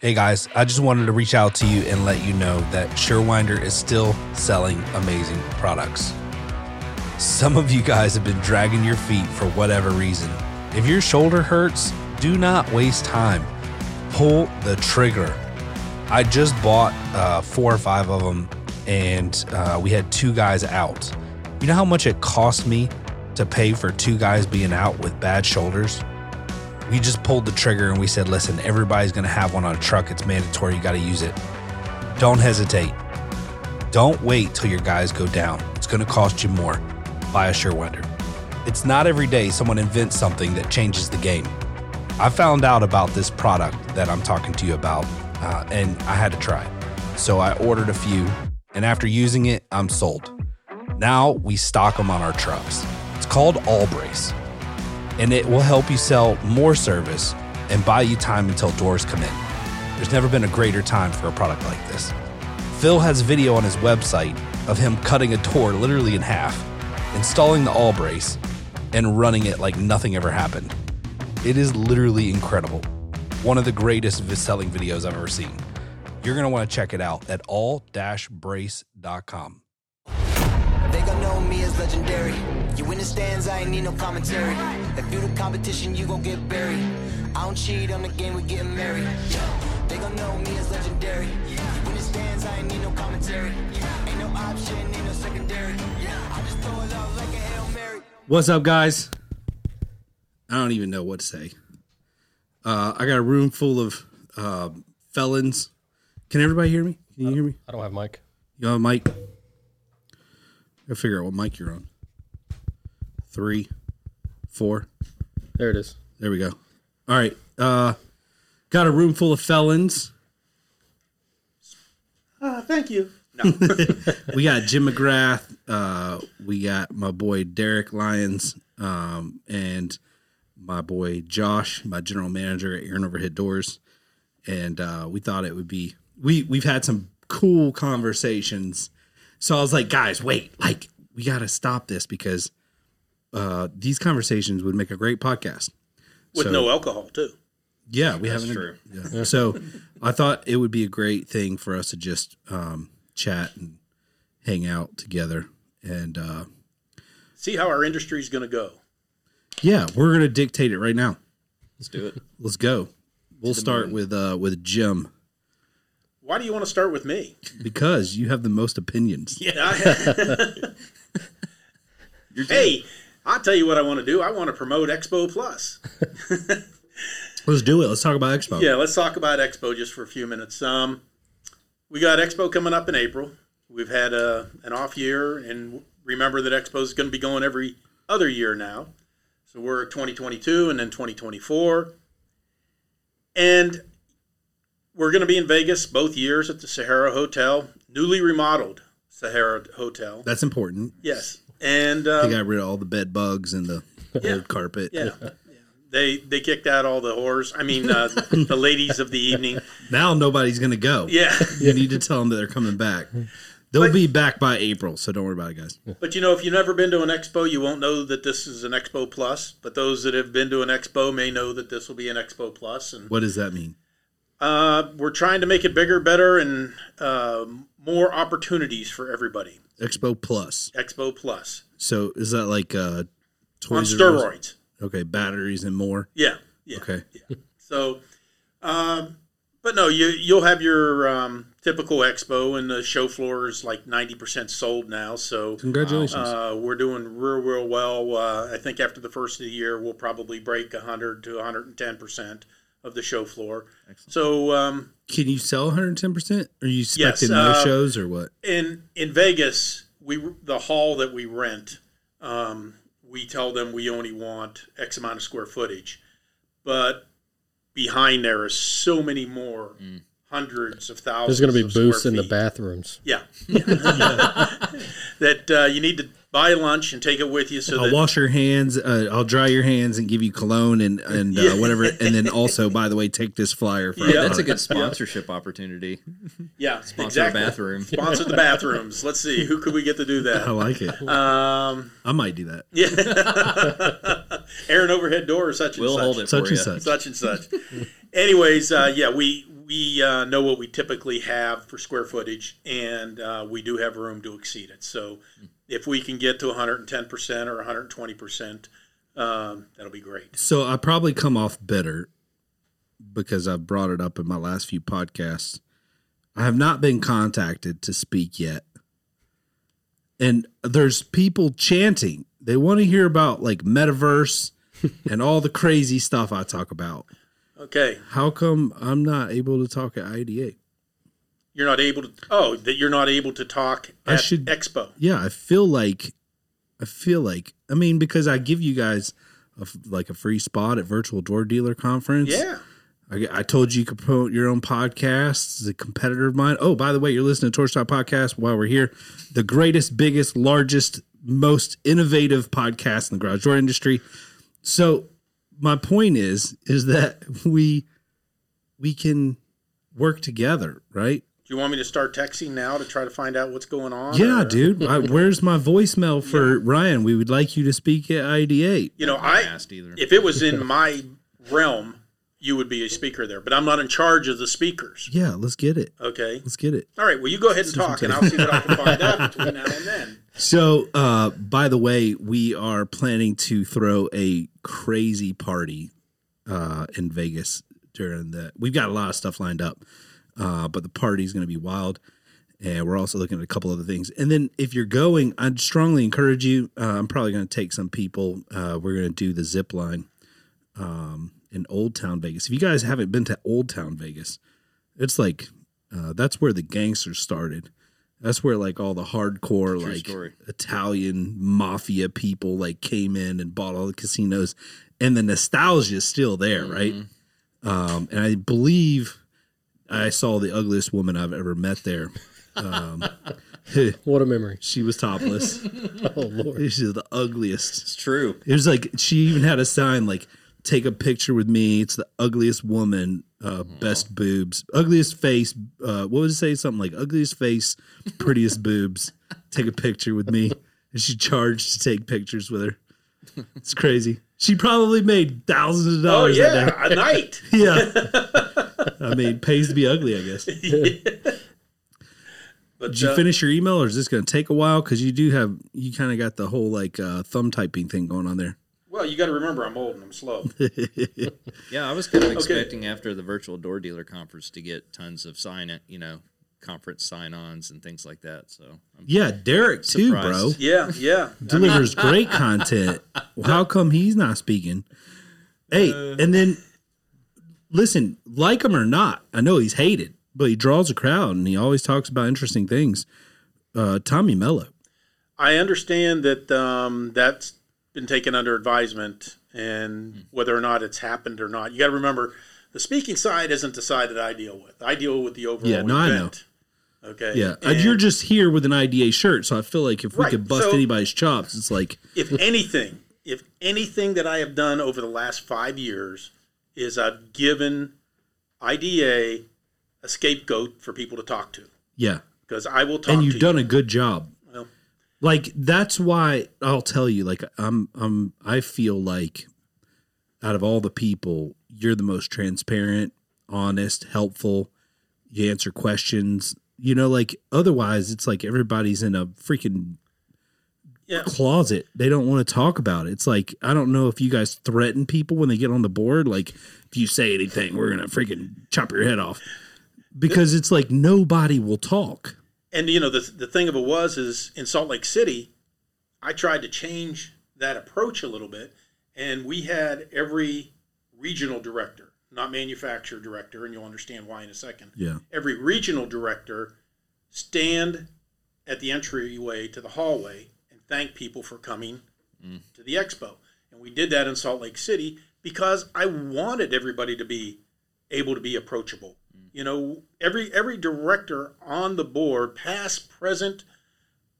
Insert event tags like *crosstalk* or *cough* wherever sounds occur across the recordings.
Hey guys, I just wanted to reach out to you and let you know that Surewinder is still selling amazing products. Some of you guys have been dragging your feet for whatever reason. If your shoulder hurts, do not waste time. Pull the trigger. I just bought uh, four or five of them, and uh, we had two guys out. You know how much it cost me to pay for two guys being out with bad shoulders? We just pulled the trigger and we said, listen, everybody's going to have one on a truck. It's mandatory. You got to use it. Don't hesitate. Don't wait till your guys go down. It's going to cost you more. Buy a Surewinder. It's not every day someone invents something that changes the game. I found out about this product that I'm talking to you about, uh, and I had to try. So I ordered a few, and after using it, I'm sold. Now we stock them on our trucks. It's called All Brace and it will help you sell more service and buy you time until doors come in. There's never been a greater time for a product like this. Phil has video on his website of him cutting a door literally in half, installing the all brace, and running it like nothing ever happened. It is literally incredible. One of the greatest selling videos I've ever seen. You're going to want to check it out at all-brace.com. They gon' know me as legendary. You I ain't need no commentary. If you the competition, you gon' get buried. I don't cheat on the game, we getting married. They gon' know me as legendary. You in the stands, I ain't need no commentary. Ain't no option, ain't no secondary. I just throw it out like a Hail Mary. What's up, guys? I don't even know what to say. Uh, I got a room full of uh, felons. Can everybody hear me? Can you hear me? I don't have mic. You have a mic? I figure out what mic you're on. Three, four. There it is. There we go. All right. Uh, got a room full of felons. Uh, thank you. *laughs* We got Jim McGrath. Uh, we got my boy Derek Lyons, um, and my boy Josh, my general manager at Aaron Overhead Doors. And uh, we thought it would be we we've had some cool conversations. So I was like, guys, wait, like we got to stop this because uh, these conversations would make a great podcast. With So- no alcohol too. Yeah, we haven't. true. *laughs* Yeah. So I thought it would be a great thing for us to just um, chat and hang out together. And uh, See how our industry is going to go. yeah, we're gonna dictate it right now. Let's do it. Let's go. We'll start with uh, with Jim Why do you want to start with me? because you have the most opinions. Yeah. *laughs* *laughs* hey, I'll tell you what I want to do. I want to promote Expo Plus. *laughs* Let's do it. Let's talk about Expo. Yeah, let's talk about Expo just for a few minutes. Um, we got Expo coming up in April. We've had a, an off year, and remember that Expo is going to be going every other year now. So we're 2022 and then 2024. And we're going to be in Vegas both years at the Sahara Hotel, newly remodeled Sahara Hotel. That's important. Yes. And They um, got rid of all the bed bugs and the Yeah. old carpet. yeah. yeah. They, they kicked out all the whores. I mean, uh, the ladies of the evening. Now nobody's gonna go. Yeah. You need to tell them that they're coming back. They'll But- be back by April, so don't worry about it, guys. But you know, if you've never been to an expo, you won't know that this is an Expo Plus. But those that have been to an expo may know that this will be an Expo Plus. And What does that mean? uh, we're trying to make it bigger, better, and uh, more opportunities for everybody. Expo Plus. Expo Plus So is that like uh, on Toys Us? steroids. Okay, batteries and more. Yeah, yeah. Okay. So, um, but no, you you'll have your um, typical expo, and the show floor is like ninety percent sold now. So Congratulations. Uh, we're doing real, real well. Uh, I think after the first of the year, we'll probably break 100 to 110 percent of the show floor. So um, Can you sell 110%? Are you Yes, expecting no uh, shows or what? in in Vegas, we the hall that we rent, um, we tell them we only want X amount of square footage, but behind there is so many more. Hundreds of thousands. There's going to be booths in the feet. bathrooms. Yeah, *laughs* *laughs* that uh, you need to buy lunch and take it with you. So I'll that wash your hands. Uh, I'll dry your hands and give you cologne and and uh, Yeah. whatever. And then *laughs* also, by the way, take this flyer for Yeah. That's a good *laughs* sponsorship opportunity. yeah, Sponsor a exactly. bathroom. Sponsor the bathrooms. Let's see who could we get to do that. I like it. Um, I might do that. yeah, *laughs* Aaron overhead door or such and We'll such. hold it Such for and you. such. such and such. Anyways, uh, yeah, we we uh, know what we typically have for square footage, and uh, we do have room to exceed it. So if we can get to 110 percent or 120 percent, um, that'll be great. So I probably come off better because I've brought it up in my last few podcasts. I have not been contacted to speak yet. And there's people chanting. They want to hear about like metaverse *laughs* and all the crazy stuff I talk about. Okay, How come I'm not able to talk at IDA? You're not able to. Oh, that you're not able to talk I at should- Expo. Yeah, I feel like I feel like I mean because I give you guys a like a free spot at Virtual Door Dealer Conference. Yeah. I, I told you you could promote your own podcast. It's a competitor of mine. Oh, by the way, you're listening to Torch Talk Podcast while we're here. The greatest, biggest, largest, most innovative podcast in the garage door industry. So my point is, is that *laughs* we we can work together, right? Do you want me to start texting now to try to find out what's going on? Yeah, or- dude. I, where's my voicemail *laughs* for Ryan? We would like you to speak at IDA. You know, Not I asked either. if it was in *laughs* my realm, you would be a speaker there, but I'm not in charge of the speakers. Yeah, let's get it. Okay. Let's get it. All right. Well, you go ahead and talk, and I'll see what I can find out *laughs* between now and then. So, uh, by the way, we are planning to throw a crazy party uh, in Vegas during the. We've got a lot of stuff lined up, uh, but the party is going to be wild, and we're also looking at a couple other things. And then, if you're going, I'd strongly encourage you. Uh, I'm probably going to take some people. Uh, we're going to do the zip line um, in Old Town Vegas. If you guys haven't been to Old Town Vegas, it's like uh, that's where the gangsters started. That's where like all the hardcore like story. Italian mafia people like came in and bought all the casinos, and the nostalgia is still there, right? Um, and I believe I saw the ugliest woman I've ever met there. Um, *laughs* What a memory. she was topless. *laughs* Oh Lord. She's the ugliest. It's true. It was like she even had a sign like "Take a picture with me." It's the ugliest woman, uh, best boobs, ugliest face. Uh, what would it say? Something like ugliest face, prettiest *laughs* boobs. Take a picture with me. And she charged to take pictures with her. It's crazy. She probably made thousands of Oh dollars. that day. yeah, a night. *laughs* yeah. I mean, pays to be ugly, I guess. *laughs* But Did you uh, finish your email, or is this going to take a while? Because you do have, you kind of got the whole like uh, thumb typing thing going on there. well, you got to remember, I'm old and I'm slow. *laughs* Yeah, I was kind of expecting after the virtual door dealer conference to get tons of sign it, you know, conference sign-ons and things like that. So I'm Yeah, Derek too, bro. Yeah, yeah. *laughs* delivers great content. How come he's not speaking? Hey, and then listen, like him or not, I know he's hated, but he draws a crowd and he always talks about interesting things. Uh, Tommy Mello. I understand that um, that's been taken under advisement, and whether or not it's happened or not, you got to remember the speaking side isn't the side that I deal with. I deal with the overall Yeah, no, I know. event. Okay. Yeah, And you're just here with an IDA shirt, so I feel like if we Right, could bust so- anybody's chops, it's like *laughs* if anything, if anything that I have done over the last five years is I've given IDA a scapegoat for people to talk to yeah, because I will talk and you've you. done a good job. Well- like that's why I'll tell you. Like I'm, I'm. I feel like out of all the people, you're the most transparent, honest, helpful. You answer questions. You know, like otherwise, it's like everybody's in a freaking Yeah. closet. They don't want to talk about it. It's like I don't know if you guys threaten people when they get on the board. Like if you say anything, we're gonna freaking chop your head off. Because it's like nobody will talk. And you know the the thing of it was is in Salt Lake City, I tried to change that approach a little bit, and we had every regional director, not manufacturer director, and you'll understand why in a second. Yeah. Every regional director stand at the entryway to the hallway and thank people for coming mm. to the expo. And we did that in Salt Lake City because I wanted everybody to be able to be approachable. Mm. You know, every every director on the board, past, present,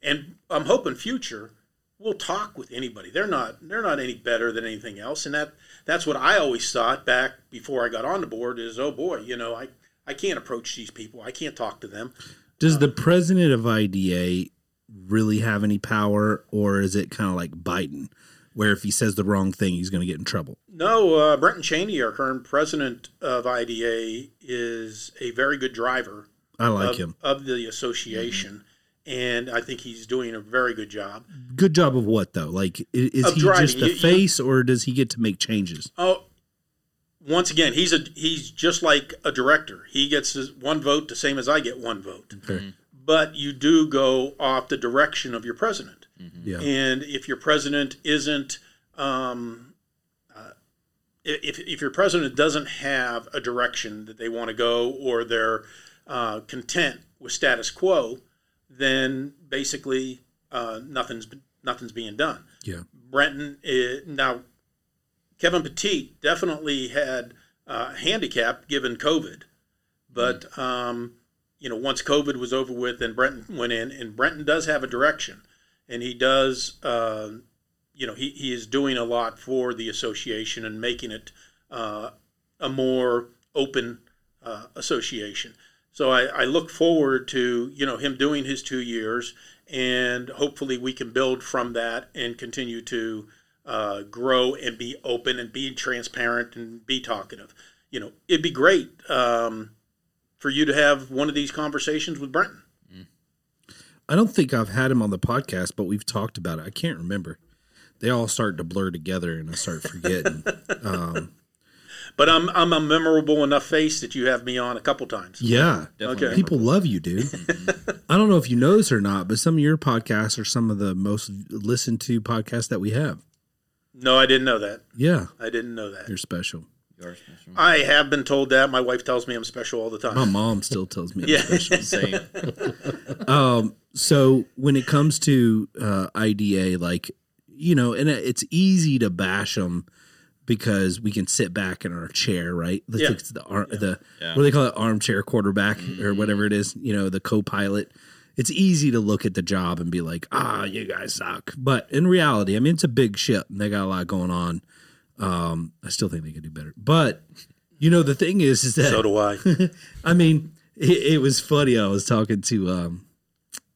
and I'm hoping future, will talk with anybody. They're not they're not any better than anything else, and that that's what I always thought back before I got on the board is, oh boy, you know, I I can't approach these people. I can't talk to them. Does the president of IDA really have any power, or is it kind of like Biden? where if he says the wrong thing, he's going to get in trouble. No, uh, Brenton Cheney, our current president of IDA, is a very good driver I like of, him. of the association, and I think he's doing a very good job. Good job of what though? Like, is Of he driving. just the You- you- face, or does he get to make changes? Oh, once again, he's a he's just like a director. He gets his one vote the same as I get one vote. Okay. But you do go off the direction of your president. Yeah. And if your president isn't, um, uh, if, if your president doesn't have a direction that they want to go or they're uh, content with status quo, then basically uh, nothing's nothing's being done. Yeah. Brenton is, now Kevin Petit definitely had uh, handicap given COVID, but um, you know once COVID was over with and Brenton went in, and Brenton does have a direction, and he does uh, you know he, he is doing a lot for the association and making it uh, a more open uh, association. So I, I look forward to you know him doing his two years, and hopefully we can build from that and continue to uh, grow and be open and be transparent and be talkative. You know, it'd be great um, for you to have one of these conversations with Brenton. I don't think I've had him on the podcast, but we've talked about it. I can't remember. They all start to blur together, and I start forgetting. *laughs* But I'm I'm a memorable enough face that you have me on a couple times. yeah. Definitely. Okay. People love you, dude. *laughs* I don't know if you know this or not, but some of your podcasts are some of the most listened to podcasts that we have. No, I didn't know that. Yeah, I didn't know that. you're special. You are special. I have been told that. My wife tells me I'm special all the time. My mom still tells me Yeah. special. *laughs* Same. *laughs* So when it comes to uh, IDA, like you know, and it's easy to bash them because we can sit back in our chair, right? Let's Yeah. take the ar- the Yeah. what do they call it, armchair quarterback or whatever it is, you know, the co-pilot. It's easy to look at the job and be like, ah, you guys suck. But in reality, I mean, it's a big ship and they got a lot going on. Um, I still think they could do better. But you know, the thing is, is that so do I. *laughs* I mean, it, it was funny. I was talking to um,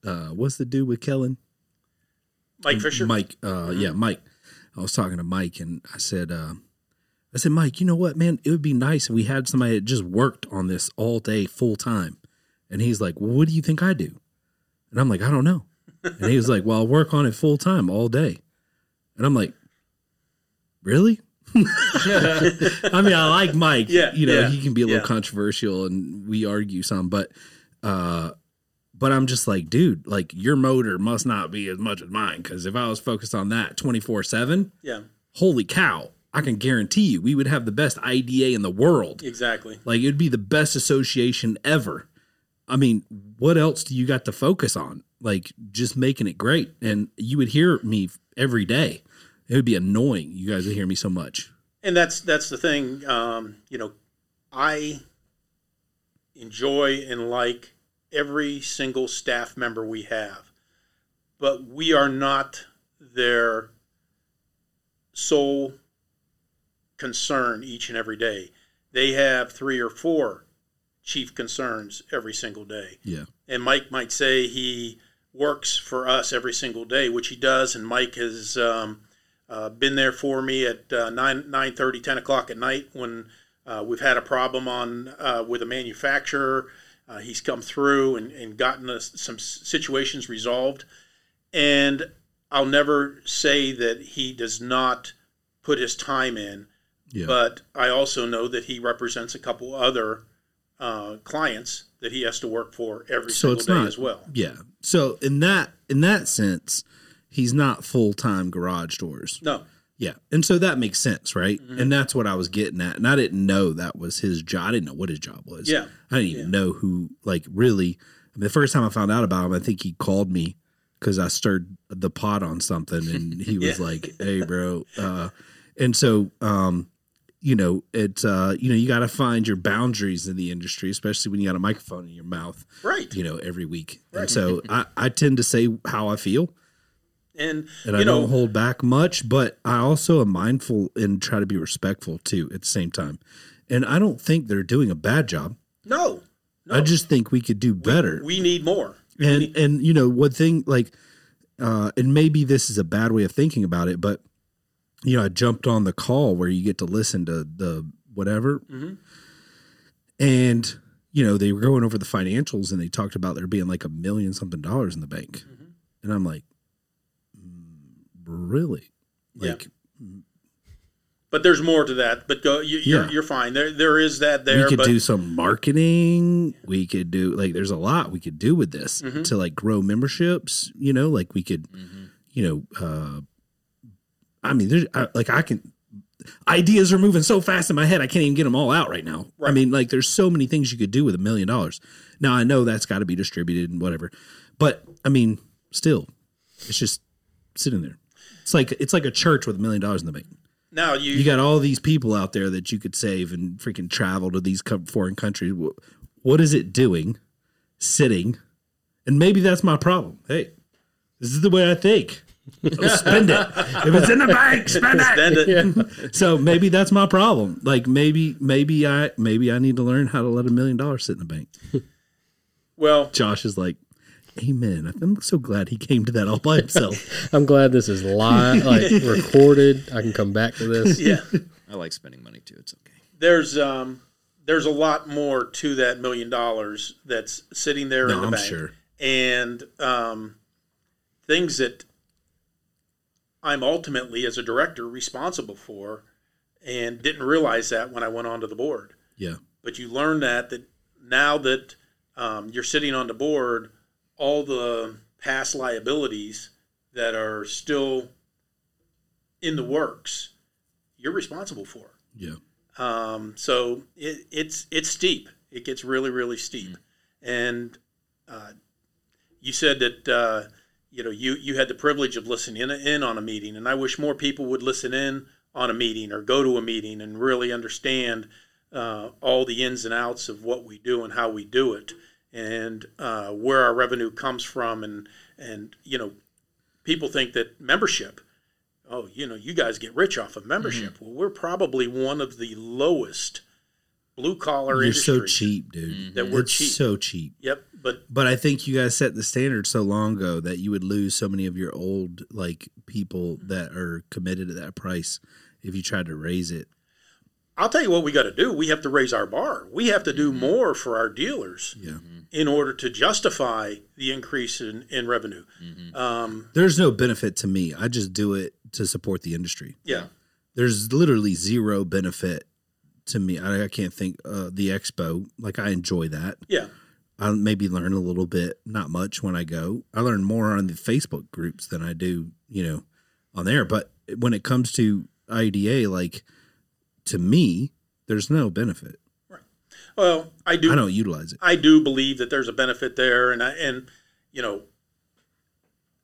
uh, what's the dude with Kellen? Mike Fisher. Mike. Uh, yeah, Mike. I was talking to Mike, and I said, uh, I said, Mike, you know what, man? It would be nice if we had somebody that just worked on this all day, full time. And he's like, Well, what do you think I do? And I'm like, I don't know. And he was like, Well, I'll work on it full time all day. And I'm like, Really? *laughs* I mean, I like Mike. Yeah, you know, yeah, he can be a little yeah. controversial, and we argue some, but uh, but I'm just like, dude, like your motor must not be as much as mine because if I was focused on that 24 seven, Yeah, holy cow, I can guarantee you we would have the best IDA in the world. exactly. Like it'd be the best association ever. I mean, what else do you got to focus on? Like just making it great, and you would hear me every day. It would be annoying. You guys would hear me so much. and that's that's the thing. Um, you know, I enjoy and like every single staff member we have, but we are not their sole concern each and every day. They have three or four chief concerns every single day. Yeah. and Mike might say he works for us every single day, which he does. And Mike has um, uh, been there for me at uh, 9, 9 10 o'clock at night when uh, we've had a problem on uh, with a manufacturer. Uh, he's come through and, and gotten us some situations resolved. And I'll never say that he does not put his time in, Yeah. but I also know that he represents a couple other uh, clients that he has to work for every so single day not as well. Yeah. So in that in that sense, he's not full time garage doors. No, Yeah. And so that makes sense, right? Mm-hmm. And that's what I was getting at. And I didn't know that was his job. I didn't know what his job was. Yeah. I didn't even know who, like, really. I mean, the first time I found out about him, I think he called me because I stirred the pot on something and he *laughs* was Yeah. like, hey, bro. Uh, and so, um, you know, it's, uh, you know, you got to find your boundaries in the industry, especially when you got a microphone in your mouth, right. you know, every week. And so I, I tend to say how I feel And, and I know, don't hold back much, but I also am mindful and try to be respectful too at the same time. And I don't think they're doing a bad job. no, no. I just think we could do better. we need more. and and you know, one thing like uh and maybe this is a bad way of thinking about it, but you know, I jumped on the call where you get to listen to the whatever, Mhm. and you know they were going over the financials and they talked about there being like a million something dollars in the bank, Mm-hmm. and I'm like, "Mm, really, Yeah. like But there's more to that. But go, you, you're Yeah. you're fine. There there is that there. we could but do some marketing. We could do like there's a lot we could do with this Mm-hmm. to like grow memberships. You know, like we could, you know, uh I mean, there's I, like I can ideas are moving so fast in my head I can't even get them all out right now. I mean, like there's so many things you could do with a million dollars. Now I know that's got to be distributed and whatever, but I mean, still, it's just sitting there. It's like it's like a church with a million dollars in the bank now you, you got all these people out there that you could save and freaking travel to these foreign countries. What is it doing? Sitting, and maybe that's my problem. Hey, this is the way I think. So spend it. If it's in the bank, spend it. Spend it. So maybe that's my problem. Like maybe, maybe I, maybe I need to learn how to let a million dollars sit in the bank. Well, Josh is like, Amen. I'm so glad he came to that all by himself. *laughs* I'm glad this is live, like recorded. I can come back to this. yeah. *laughs* I like spending money too. It's okay. There's um there's a lot more to that million dollars that's sitting there in the I'm bank. sure. and um, things that I'm ultimately, as a director, responsible for, and didn't realize that when I went onto the board. Yeah. But you learn that that now that um, you're sitting on the board, all the past liabilities that are still in the works, you're responsible for. Yeah. Um, so it, it's it's steep. It gets really really steep. And uh, you said that uh, you know you you had the privilege of listening in, in on a meeting, and I wish more people would listen in on a meeting or go to a meeting and really understand uh, all the ins and outs of what we do and how we do it, and uh, where our revenue comes from, and and you know people think that membership oh, you know, you guys get rich off of membership. Well, we're probably one of the lowest blue collar You're so cheap, dude. That we're it's cheap. so cheap. Yep, but But I think you guys set the standard so long ago that you would lose so many of your old like people that are committed at that price if you tried to raise it. I'll tell you what we got to do. We have to raise our bar. We have to do more for our dealers Yeah. in order to justify the increase in, in revenue. Um, There's no benefit to me. I just do it to support the industry. yeah, There's literally zero benefit to me. I, I can't think uh, the expo. Like I enjoy that. yeah, I maybe learn a little bit, not much when I go. I learn more on the Facebook groups than I do, you know, on there. But when it comes to IDA, like to me, there's no benefit. Right. Well, I do. I don't utilize it. I do believe that there's a benefit there, and I and you know,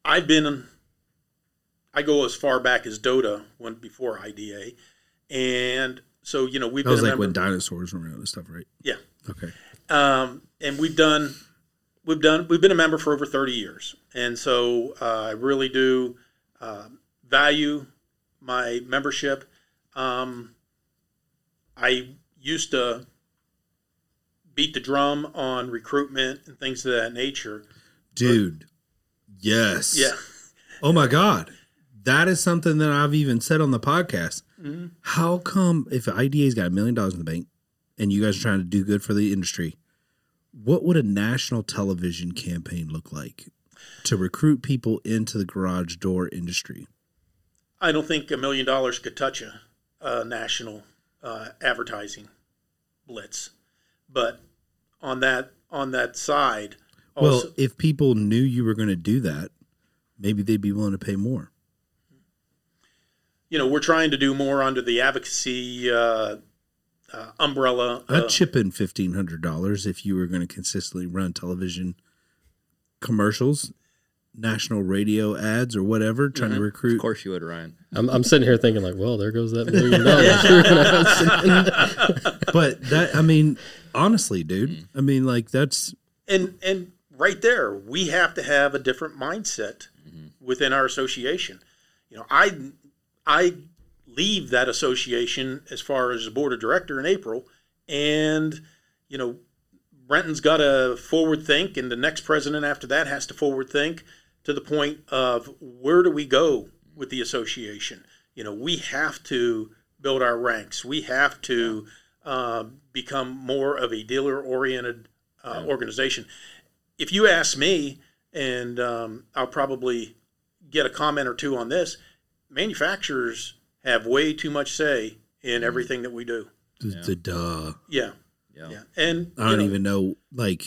I've been. I go as far back as DODA when before IDA, and so you know we've That been was like member. when dinosaurs were around and stuff, right? yeah, Okay. um, and we've done we've done we've been a member for over 30 years and so uh, i really do uh, value my membership um, i used to beat the drum on recruitment and things of that nature Dude. Yes. yeah *laughs* Oh my God. That is something that I've even said on the podcast. Mm-hmm. How come if IDA's got a million dollars in the bank and you guys are trying to do good for the industry, what would a national television campaign look like to recruit people into the garage door industry? i don't think a million dollars could touch a, a national uh, advertising blitz but on that on that side Well, if people knew you were going to do that, maybe they'd be willing to pay more. you know, we're trying to do more under the advocacy uh, uh, umbrella. I'd uh, chip in fifteen hundred dollars if you were going to consistently run television commercials, national radio ads, or whatever, trying to recruit. Of course you would, Ryan. I'm, I'm sitting here thinking like, well, there goes that million *laughs* dollars. You're gonna have some- But that, I mean, honestly, dude, I mean, like that's and and right there, we have to have a different mindset within our association. You know, I I leave that association as far as the board of director in April, and you know, Brenton's got to forward think, and the next president after that has to forward think to the point of where do we go with the association. You know, we have to build our ranks. We have to uh, become more of a dealer oriented uh, organization. If you ask me, and um, I'll probably get a comment or two on this, manufacturers have way too much say in mm-hmm. everything that we do. The, the duh. Yeah, Yeah. yeah, and I don't know, even know. Like,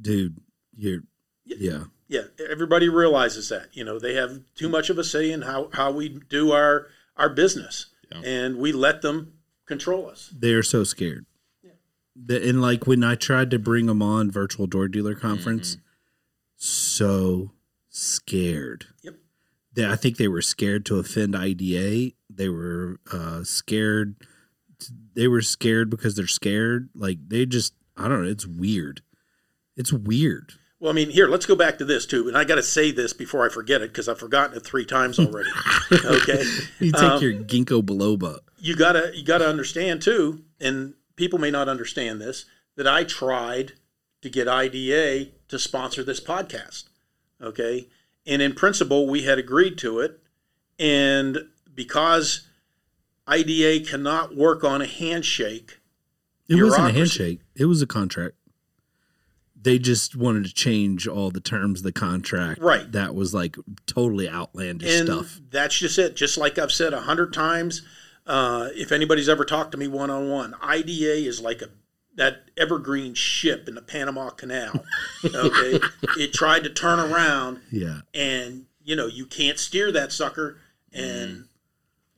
dude, you're. Yeah. yeah, everybody realizes that. You know, they have too much of a say in how, how we do our our business, Yeah. and we let them control us. they're so scared. The, and like when I tried to bring them on virtual door dealer conference, mm-hmm. so scared. Yep. They, I think they were scared to offend IDA. They were uh, scared. They were scared because they're scared. Like they just, I don't know. It's weird. It's weird. Well, I mean, here, let's go back to this too, and I got to say this before I forget it because I've forgotten it three times already. *laughs* okay, You take Um, your ginkgo biloba. you gotta you gotta understand too, and people may not understand this that I tried to get IDA to sponsor this podcast. Okay, and in principle we had agreed to it, and because IDA cannot work on a handshake, It wasn't a handshake. It was a contract. They just wanted to change all the terms of the contract. Right. That was like totally outlandish and stuff. that's just it. Just like I've said a hundred times, uh, if anybody's ever talked to me one on one, IDA is like a that evergreen ship in the Panama Canal. Okay, *laughs* it tried to turn around, Yeah. and you know you can't steer that sucker, and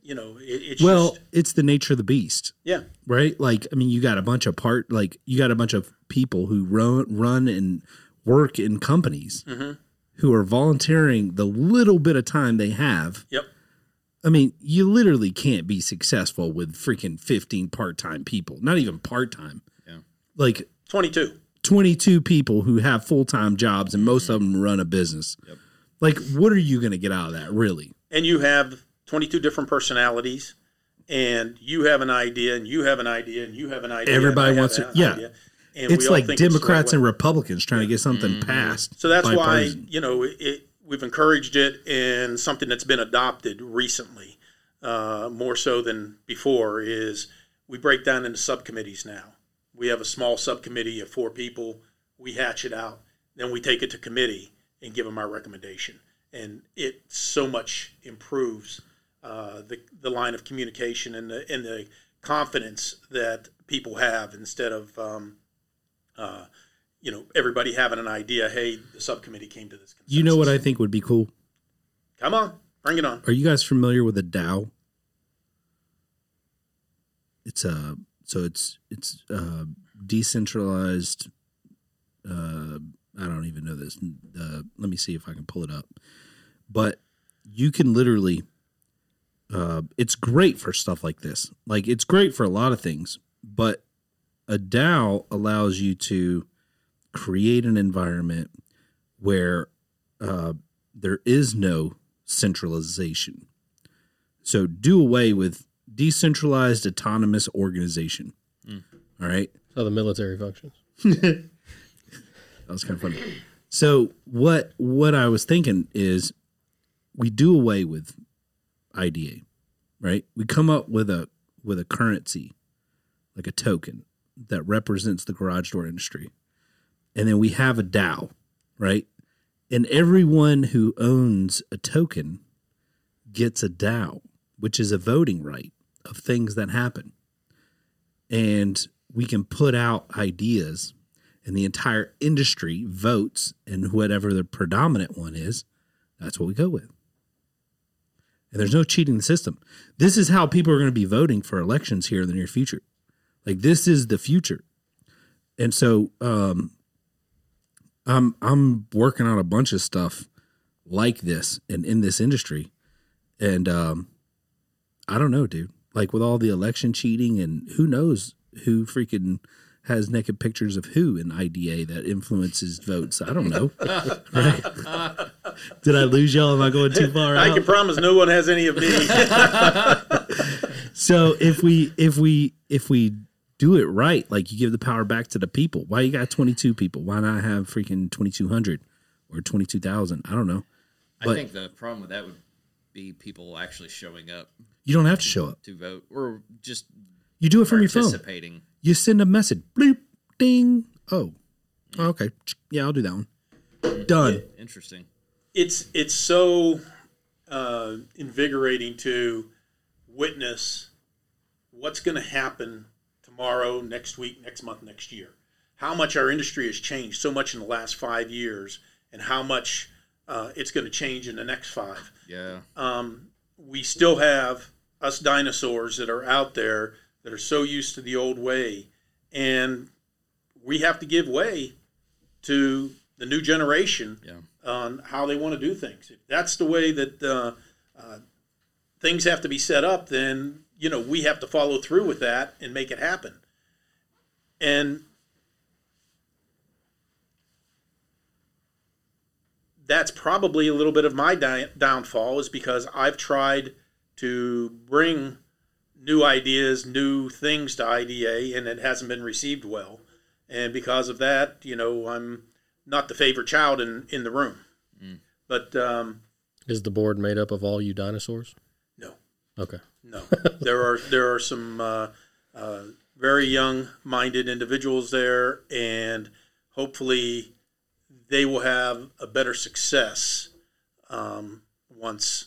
you know it, it's Well, just, it's the nature of the beast, yeah, right? Like, I mean, you got a bunch of part, like, you got a bunch of people who run, run and work in companies Mm-hmm. who are volunteering the little bit of time they have. yep, I mean, you literally can't be successful with freaking 15 part time people, not even part time. Yeah. Like, twenty two. 22 people who have full time jobs and most of them run a business. Yep. Like, what are you going to get out of that, really? and you have 22 different personalities and you have an idea and you have an idea and you have an idea Everybody wants to- an yeah. idea, and It's like think it's Democrats and Republicans trying to get something passed. so that's why bipartisan. you know it, it, we've encouraged it and something that's been adopted recently uh, more so than before is we break down into subcommittees now we have a small subcommittee of four people we hatch it out then we take it to committee and give them our recommendation and it so much improves uh, the, the line of communication and the, and the confidence that people have instead of um, uh, you know everybody having an idea hey the subcommittee came to this consensus. You know what I think would be cool? come on bring it on Are you guys familiar with a DAO? It's a so it's it's uh, decentralized. Uh, I don't even know this. Uh, let me see if I can pull it up. But you can literally. Uh, it's great for stuff like this. Like it's great for a lot of things, but a DAO allows you to create an environment where uh, there is no centralization. So do away with decentralized autonomous organization. Mm. All right. How the military functions. *laughs* That was kind of funny. So what what I was thinking is we do away with IDA, right? We come up with a with a currency, like a token that represents the garage door industry. And then we have a DAO, right? And everyone who owns a token gets a DAO, which is a voting right of things that happen. And we can put out ideas and the entire industry votes and whatever the predominant one is, that's what we go with. And there's no cheating the system. This is how people are going to be voting for elections here in the near future. Like this is the future. And so um I'm I'm working on a bunch of stuff like this and in this industry. And um I don't know, dude. Like with all the election cheating and who knows who freaking has naked pictures of who in IDA that influences votes. I don't know. Right? *laughs* Did I lose y'all? Am I going too far I out? can promise no one has any of me. *laughs* So if we if we if we do it right, like you give the power back to the people. Why you got twenty two people? Why not have freaking twenty two hundred or twenty two thousand? I don't know. I think the problem with that would be people actually showing up You don't have to show up. to vote or just You do it from your phone. participating. You send a message. Bloop, ding. Oh, okay. Yeah, I'll do that one. Done. Interesting. it's it's so uh, invigorating to witness what's going to happen tomorrow, next week, next month, next year. How much our industry has changed so much in the last five years, and how much uh, it's going to change in the next five. Yeah. Um, we still have us dinosaurs that are out there that are so used to the old way, and we have to give way to the new generation Yeah. on how they want to do things. If that's the way that uh, uh, things have to be set up, then you know we have to follow through with that and make it happen. And that's probably a little bit of my di- downfall is because I've tried to bring new ideas, new things to IDA, and it hasn't been received well. And because of that, you know, I'm not the favorite child in, in the room. But um, Is the board made up of all you dinosaurs? no, Okay. no, there are there are some uh, uh, very young-minded individuals there, and hopefully, they will have a better success um, once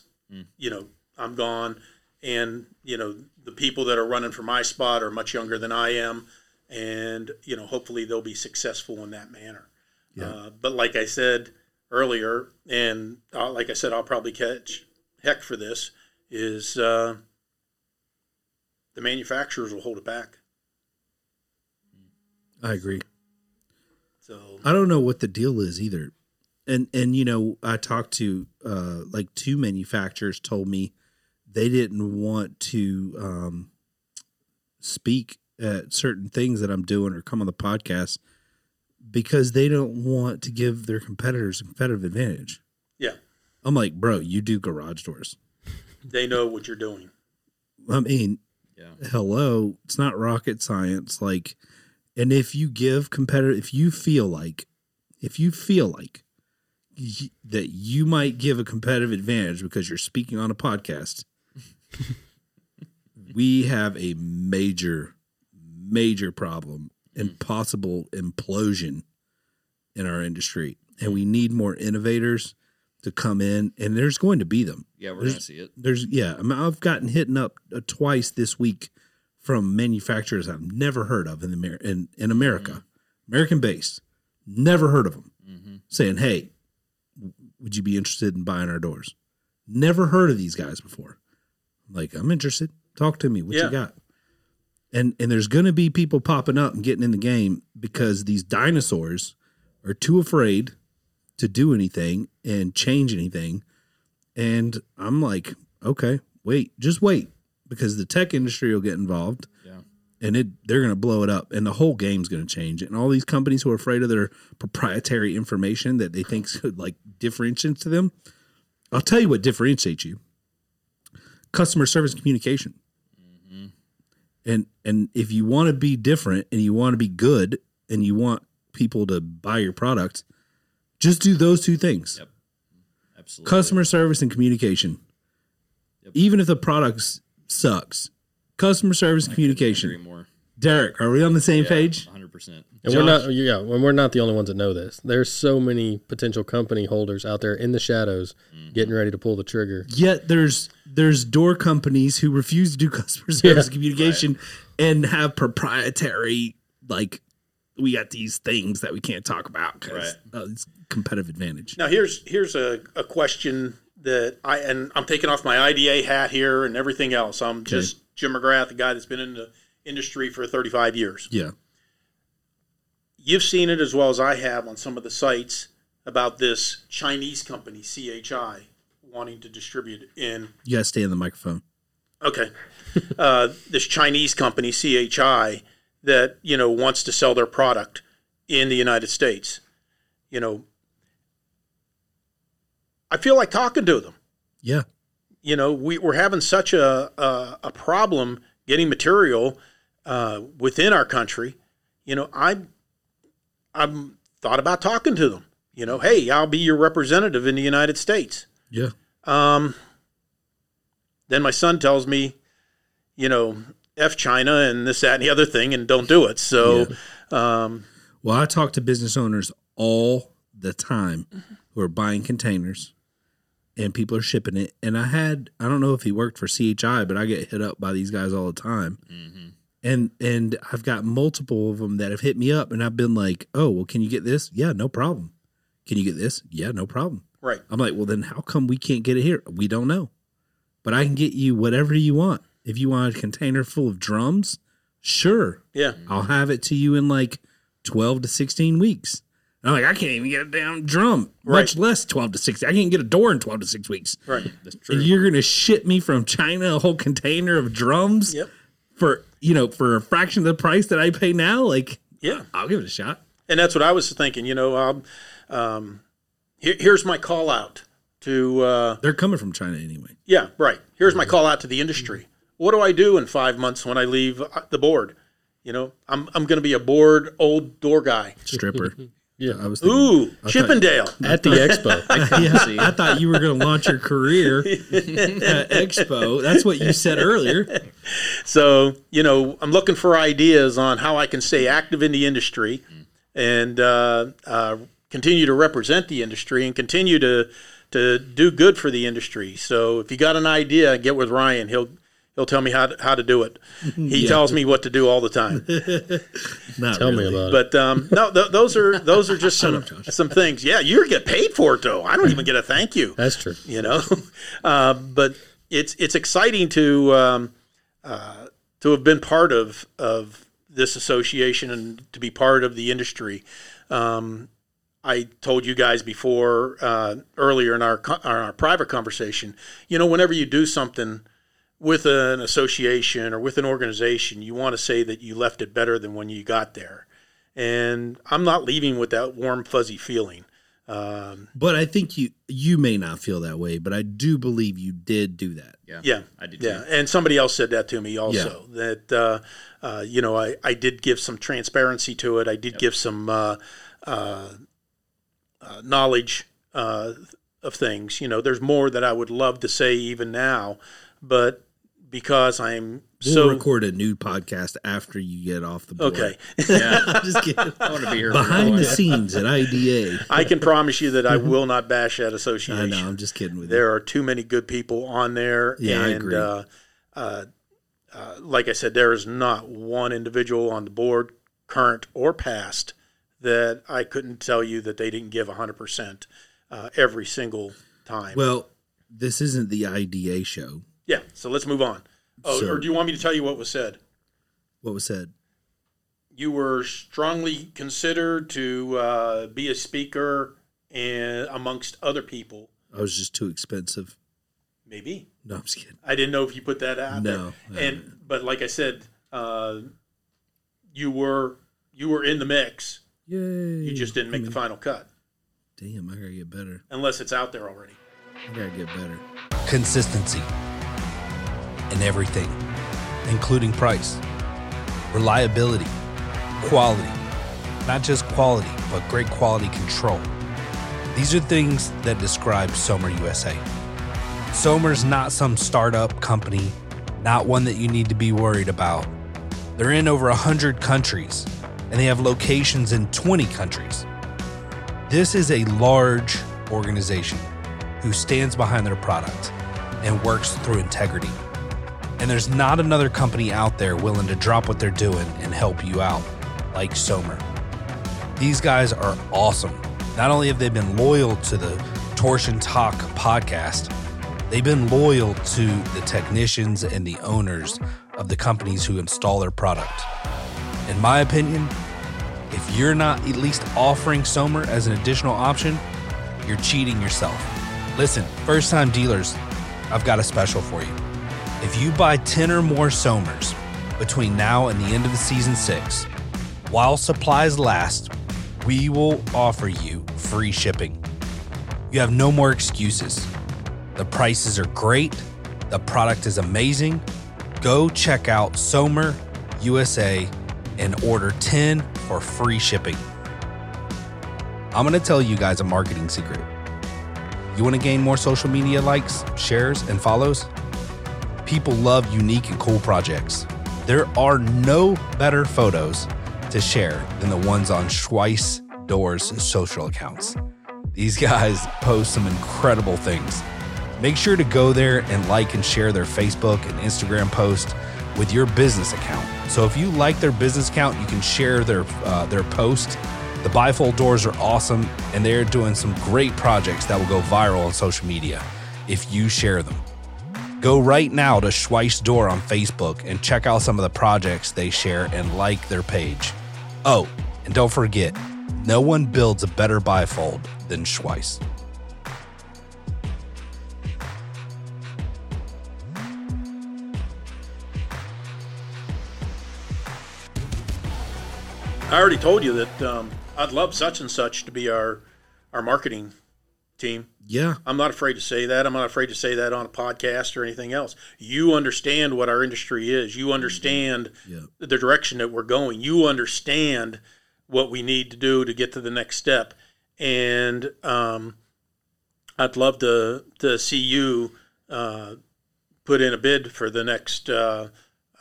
you know I'm gone, and you know the people that are running for my spot are much younger than I am, and you know hopefully they'll be successful in that manner. Uh, but like I said earlier, and uh, like I said, I'll probably catch heck for this is uh, the manufacturers will hold it back. I agree. So I don't know what the deal is either. And and you know, I talked to uh like two manufacturers told me they didn't want to um speak at certain things that I'm doing or come on the podcast because they don't want to give their competitors a competitive advantage. yeah, I'm like, bro, you do garage doors. *laughs* they know what you're doing. I mean, Yeah. hello, it's not rocket science. Like, and if you give competitor, if you feel like, if you feel like y- that you might give a competitive advantage because you're speaking on a podcast, *laughs* we have a major, major problem and possible implosion in our industry. And we need more innovators to come in, and there's going to be them Yeah, we're There's- gonna see it. there's yeah I mean, i've gotten hit up uh, twice this week from manufacturers i've never heard of in the Amer- in, in america. Mm-hmm. American based never heard of them mm-hmm. saying hey would you be interested in buying our doors? Never heard of these guys before. Like i'm interested. Talk to me. What Yeah. you got? And and there's going to be people popping up and getting in the game because these dinosaurs are too afraid to do anything and change anything. And I'm like, okay, wait, just wait, because the tech industry will get involved. Yeah. And it they're gonna blow it up and the whole game's gonna change. And all these companies who are afraid of their proprietary information that they think could like differentiate to them. I'll tell you what differentiates you. Customer service and communication. Mm-hmm. And and if you want to be different and you want to be good and you want people to buy your product, just do those two things Yep. Absolutely. customer service and communication. Yep. Even if the product s- sucks, customer service and communication. more. Derek, are we on the same page? 100%. And we're not, yeah, and we're not the only ones that know this. There's so many potential company holders out there in the shadows, getting ready to pull the trigger. Yet there's there's door companies who refuse to do *laughs* customer service and communication and have proprietary like we got these things that we can't talk about because uh, it's competitive advantage. Now here's here's a, a question that I and I'm taking off my IDA hat here and everything else. I'm just Jim McGrath, the guy that's been in the industry for 35 years. Yeah. You've seen it as well as I have on some of the sites about this Chinese company CHI wanting to distribute in You gotta stay in the microphone. Okay. *laughs* uh, this Chinese company, CHI, that, you know, wants to sell their product in the United States. You know, I feel like talking to them. Yeah. You know, we, we're having such a, a, a problem getting material uh, within our country. You know, I, I'm thought about talking to them. You know, hey, I'll be your representative in the United States. Yeah. Um, then my son tells me, you know, F China and this, that, and the other thing, and don't do it. So, um, Well, I talk to business owners all the time who are buying containers and people are shipping it. And I had, I don't know if he worked for CHI, but I get hit up by these guys all the time. Mm-hmm. And and I've got multiple of them that have hit me up and I've been like, "Oh, well, can you get this?" Yeah, no problem. Can you get this? Yeah, no problem. right. I'm like, "Well, then how come we can't get it here?" We don't know. But I can get you whatever you want. If you want a container full of drums, sure. Yeah. I'll have it to you in like 12 to 16 weeks. And I'm like, I can't even get a damn drum, much less 12 to 16. I can't get a door in 12 to 6 weeks. Right. That's And true. you're going to ship me from China a whole container of drums Yep. for, you know, for a fraction of the price that I pay now? Like, Yeah. I'll give it a shot. And that's what I was thinking. You know, um, um, here, here's my call out to. Uh, They're coming from China anyway. Yeah, right. Here's my call out to the industry. What do I do in five months when I leave uh, the board? You know, I'm I'm going to be a bored old door guy. Stripper. *laughs* Yeah. I was thinking, Ooh, Chippendale. At the expo. *laughs* yeah, I thought you were going to launch your career *laughs* at Expo. That's what you said earlier. So you know, I'm looking for ideas on how I can stay active in the industry and uh, uh, continue to represent the industry and continue to to do good for the industry. So if you got an idea, get with Ryan. He'll he'll tell me how to, how to do it. He tells me what to do all the time. *laughs* Not Tell really. me about it. But um, no, th- those are those are just *laughs* some some things. Yeah, you get paid for it though. I don't even get a thank you. That's true. You know, *laughs* uh, but it's it's exciting to um, uh, to have been part of of this association and to be part of the industry. Um, I told you guys before uh, earlier in our co- our private conversation. You know, whenever you do something with an association or with an organization, you want to say that you left it better than when you got there. And I'm not leaving with that warm, fuzzy feeling. Um, But I think you you may not feel that way, but I do believe you did do that. Yeah. yeah, I did Yeah, too. and somebody else said that to me also. That uh, uh, you know, I, I did give some transparency to it. I did give some uh, uh, uh, knowledge uh, of things. You know, there's more that I would love to say even now, but because I'm We'll so record a new podcast after you get off the board. okay, *laughs* Yeah. *laughs* I'm just kidding. I want to be here Behind the scenes at IDA. I can promise you that I will not bash that association. *laughs* I know. I'm just kidding with you. There are too many good people on there. Yeah, I and, agree. Uh, uh, uh, like I said, there is not one individual on the board, current or past, that I couldn't tell you that they didn't give 100% uh, every single time. Well, this isn't the IDA show. Yeah, so let's move on. Oh, So- or do you want me to tell you what was said? What was said? You were strongly considered to uh, be a speaker and amongst other people. I was just too expensive. Maybe. No, I'm just kidding. I didn't know if you put that out No, there. And but like I said, uh, you were you were in the mix. Yay. You just didn't make the final cut Damn, I gotta get better. unless it's out there already. I gotta get better. consistency in everything, including price, reliability, quality, not just quality, but great quality control. These are things that describe Sommer USA. Sommer's not some startup company, not one that you need to be worried about. They're in over 100 countries, and they have locations in 20 countries. This is a large organization who stands behind their product and works through integrity. And there's not another company out there willing to drop what they're doing and help you out like Sommer. These guys are awesome. Not only have they been loyal to the Torsion Talk podcast, they've been loyal to the technicians and the owners of the companies who install their product. In my opinion, if you're not at least offering Sommer as an additional option, you're cheating yourself. Listen, first time dealers, I've got a special for you. If you buy 10 or more Sommers between now and the end of the season six, while supplies last, we will offer you free shipping. You have no more excuses. The prices are great, the product is amazing. Go check out Sommer USA and order 10 for free shipping. I'm going to tell you guys a marketing secret. You want to gain more social media likes, shares, and follows? People love unique and cool projects. There are no better photos to share than the ones on Schweiss Doors social accounts. These guys post some incredible things. Make sure to go there and like and share their Facebook and Instagram post with your business account. So if you like their business account, you can share their uh, their post. The bifold doors are awesome, and they're doing some great projects that will go viral on social media if you share them. Go right now to Schweiss Door on Facebook and check out some of the projects they share and like their page. Oh, and don't forget, no one builds a better bifold than Schweiss. I already told you that um, I'd love such and such to be our our marketing team. Yeah. I'm not afraid to say that. I'm not afraid to say that on a podcast or anything else. You understand what our industry is. You understand Yeah. the direction that we're going. You understand what we need to do to get to the next step. And um, I'd love to to see you uh, put in a bid for the next uh,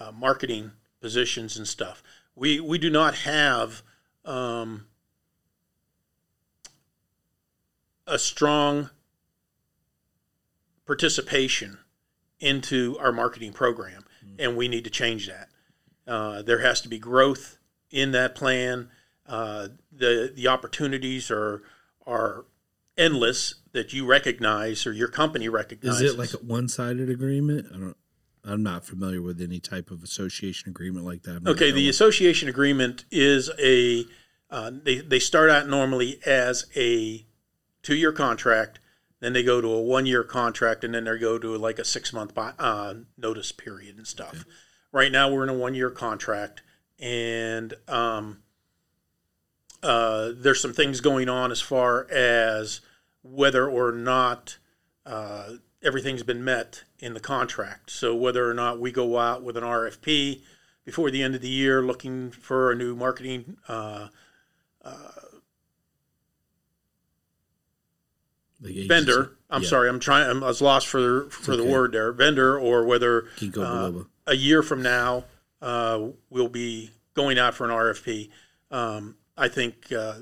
uh, marketing positions and stuff. We we do not have um, a strong participation into our marketing program, and we need to change that. Uh, there has to be growth in that plan. Uh, the the opportunities are are endless that you recognize or your company recognizes. Is it like a one sided agreement? I don't. I'm not familiar with any type of association agreement like that. Okay, the association agreement is a uh, they they start out normally as a two year contract, then they go to a one year contract, and then they go to like a six month uh, notice period and stuff. Right now, we're in a one year contract, and um, uh, there's some things going on as far as whether or not uh, everything's been met in the contract. So whether or not we go out with an RFP before the end of the year looking for a new marketing uh, The agency. Vendor. I'm Yeah. sorry, I'm trying. I'm, I was lost for for the word there. Vendor, or whether uh, a year from now uh, we'll be going out for an RFP. Um, I think uh,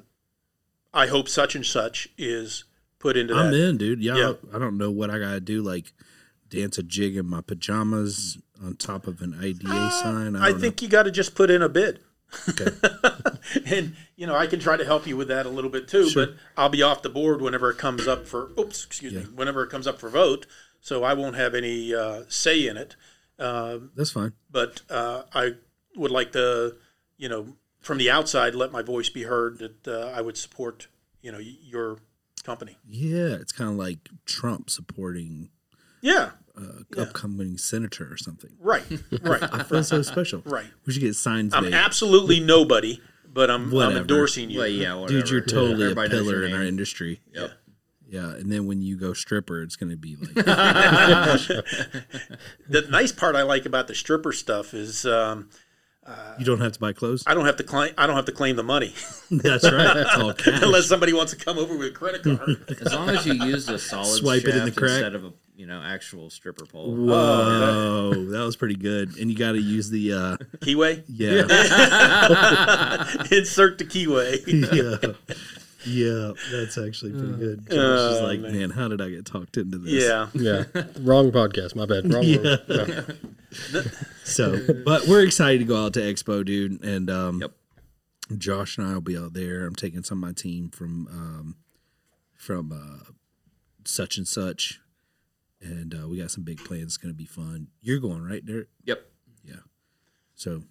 I hope such and such is put into I'm that. in, dude. Yeah, Yeah. I don't know what I gotta do. Like dance a jig in my pajamas on top of an IDA sign. I, I think you got to just put in a bid. Okay. *laughs* and you know I can try to help you with that a little bit too, Sure. but I'll be off the board whenever it comes up for oops, excuse me, whenever it comes up for vote, so I won't have any uh, say in it. Uh, that's fine. but uh, I would like to, you know, from the outside, let my voice be heard that uh, I would support, you know, your company. Yeah, it's kind of like Trump supporting Yeah, uh, upcoming senator or something. right, *laughs* right, I feel so special. right. We should get signs I'm made. absolutely nobody, but I'm, I'm Whatever. endorsing you. Well, yeah, whatever. Dude, you're totally a Everybody pillar in our industry. Yep. Yeah, and then when you go stripper, it's going to be like, *laughs* The nice part I like about the stripper stuff is um, you don't have to buy clothes. I don't have to claim. I don't have to claim the money *laughs* That's right. It's all cash. unless somebody wants to come over with a credit card. As long as you use a solid Swipe it in the crack. instead of a you know actual stripper pole. Whoa, that was pretty good. And you got to use the uh, keyway. yeah, *laughs* Insert the keyway. yeah, yeah. That's actually pretty good. Josh is like, man. how did I get talked into this? Yeah. Yeah, wrong podcast. My bad. Wrong word. Yeah. *laughs* So, but we're excited to go out to Expo, dude. And um, Yep. Josh and I will be out there. I'm taking some of my team from um, from uh, such and such, and uh, we got some big plans. It's going to be fun. You're going right there, Yep. Yeah. So